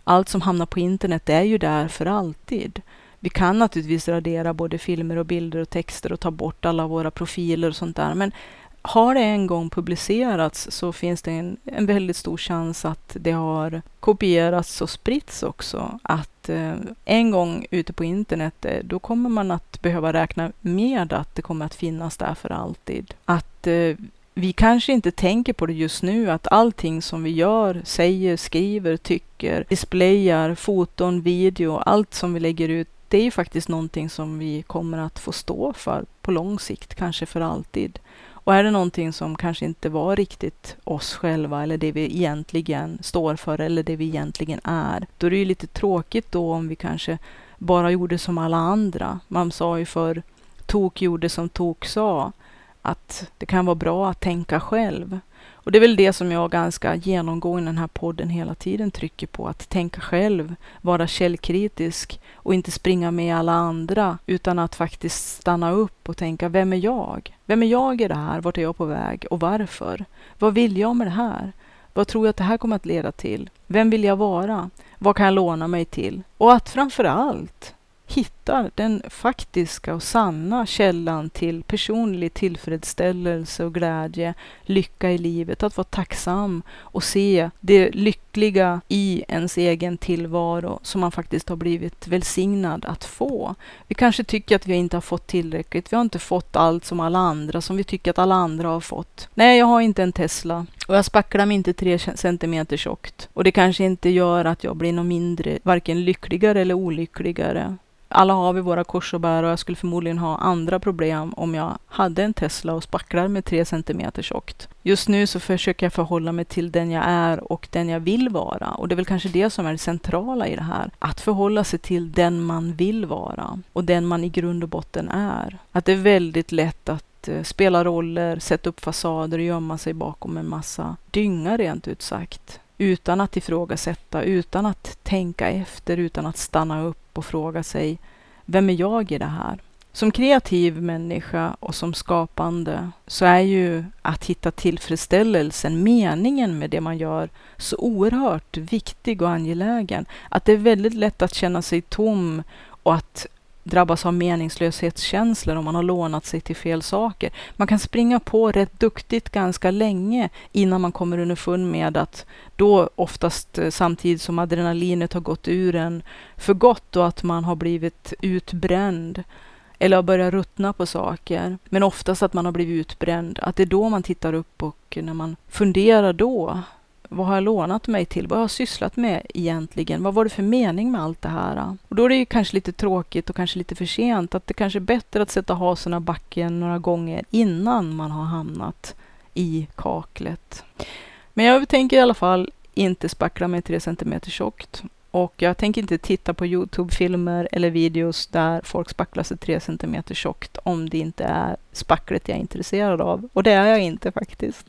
allt som hamnar på internet det är ju där för alltid. Vi kan naturligtvis radera både filmer och bilder och texter och ta bort alla våra profiler och sånt där, men har det en gång publicerats så finns det en, en väldigt stor chans att det har kopierats och spritts också. Att eh, en gång ute på internet, eh, då kommer man att behöva räkna med att det kommer att finnas där för alltid. Att eh, vi kanske inte tänker på det just nu, att allting som vi gör, säger, skriver, tycker, displayar, foton, video, allt som vi lägger ut, det är ju faktiskt någonting som vi kommer att få stå för på lång sikt, kanske för alltid. Och är det någonting som kanske inte var riktigt oss själva eller det vi egentligen står för eller det vi egentligen är, då är det ju lite tråkigt då om vi kanske bara gjorde som alla andra. Man sa ju för tok gjorde som tok sa, att det kan vara bra att tänka själv. Och det är väl det som jag ganska genomgående i den här podden hela tiden trycker på. Att tänka själv, vara källkritisk och inte springa med alla andra utan att faktiskt stanna upp och tänka, vem är jag? Vem är jag i det här? Vart är jag på väg och varför? Vad vill jag med det här? Vad tror jag att det här kommer att leda till? Vem vill jag vara? Vad kan jag låna mig till? Och att framför allt hittar den faktiska och sanna källan till personlig tillfredsställelse och glädje, lycka i livet, att vara tacksam och se det lyckliga i ens egen tillvaro som man faktiskt har blivit välsignad att få. Vi kanske tycker att vi inte har fått tillräckligt. Vi har inte fått allt som alla andra, som vi tycker att alla andra har fått. Nej, jag har inte en Tesla och jag spacklar mig inte tre centimeter tjockt. Och det kanske inte gör att jag blir något mindre, varken lyckligare eller olyckligare. Alla har vi våra kors och bär och jag skulle förmodligen ha andra problem om jag hade en Tesla och spacklar med tre centimeter tjockt. Just nu så försöker jag förhålla mig till den jag är och den jag vill vara. Och det är väl kanske det som är det centrala i det här. Att förhålla sig till den man vill vara och den man i grund och botten är. Att det är väldigt lätt att eh, spela roller, sätta upp fasader och gömma sig bakom en massa dynga rent ut sagt utan att ifrågasätta, utan att tänka efter, utan att stanna upp och fråga sig vem är jag i det här? Som kreativ människa och som skapande så är ju att hitta tillfredsställelsen, meningen med det man gör, så oerhört viktig och angelägen. Att det är väldigt lätt att känna sig tom och att drabbas av meningslöshetskänslor om man har lånat sig till fel saker. Man kan springa på rätt duktigt ganska länge innan man kommer underfund med att då oftast eh, samtidigt som adrenalinet har gått ur en för gott och att man har blivit utbränd eller har börjat ruttna på saker. Men oftast att man har blivit utbränd. Att det är då man tittar upp och när man funderar då vad har jag lånat mig till? Vad har jag sysslat med egentligen? Vad var det för mening med allt det här? Och då är det ju kanske lite tråkigt och kanske lite för sent. Att det kanske är bättre att sätta hasen av backen några gånger innan man har hamnat i kaklet. Men jag tänker i alla fall inte spackla mig tre centimeter tjockt. Och jag tänker inte titta på Youtube-filmer eller videos där folk spacklar sig tre centimeter tjockt om det inte är spacklet jag är intresserad av. Och det är jag inte faktiskt.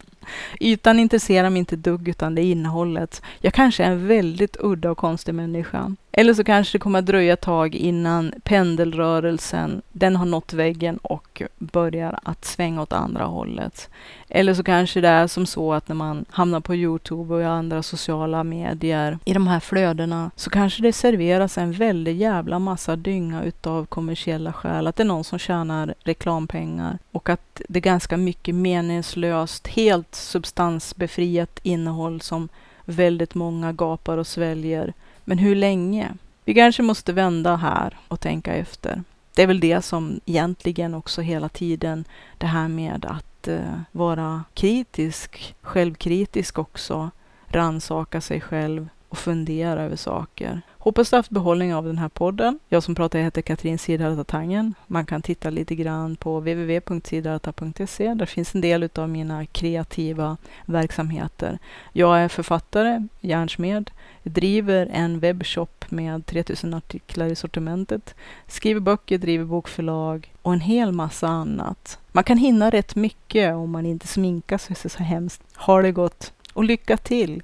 Ytan intresserar mig inte dugg, utan det är innehållet. Jag kanske är en väldigt udda och konstig människa. Eller så kanske det kommer att dröja ett tag innan pendelrörelsen, den har nått väggen och börjar att svänga åt andra hållet. Eller så kanske det är som så att när man hamnar på Youtube och i andra sociala medier, i de här flödena, så kanske det serveras en väldig jävla massa dynga utav kommersiella skäl. Att det är någon som tjänar reklampengar och att det är ganska mycket meningslöst, helt substansbefriat innehåll som väldigt många gapar och sväljer. Men hur länge? Vi kanske måste vända här och tänka efter. Det är väl det som egentligen också hela tiden, det här med att eh, vara kritisk, självkritisk också, ransaka sig själv och fundera över saker. Hoppas du haft behållning av den här podden. Jag som pratar heter Katrin Siddharta Tangen. Man kan titta lite grann på www.siddharta.se. Där finns en del av mina kreativa verksamheter. Jag är författare, järnsmed, driver en webbshop med 3000 artiklar i sortimentet, skriver böcker, driver bokförlag och en hel massa annat. Man kan hinna rätt mycket om man inte sminkar sig så hemskt. Ha det gott och lycka till!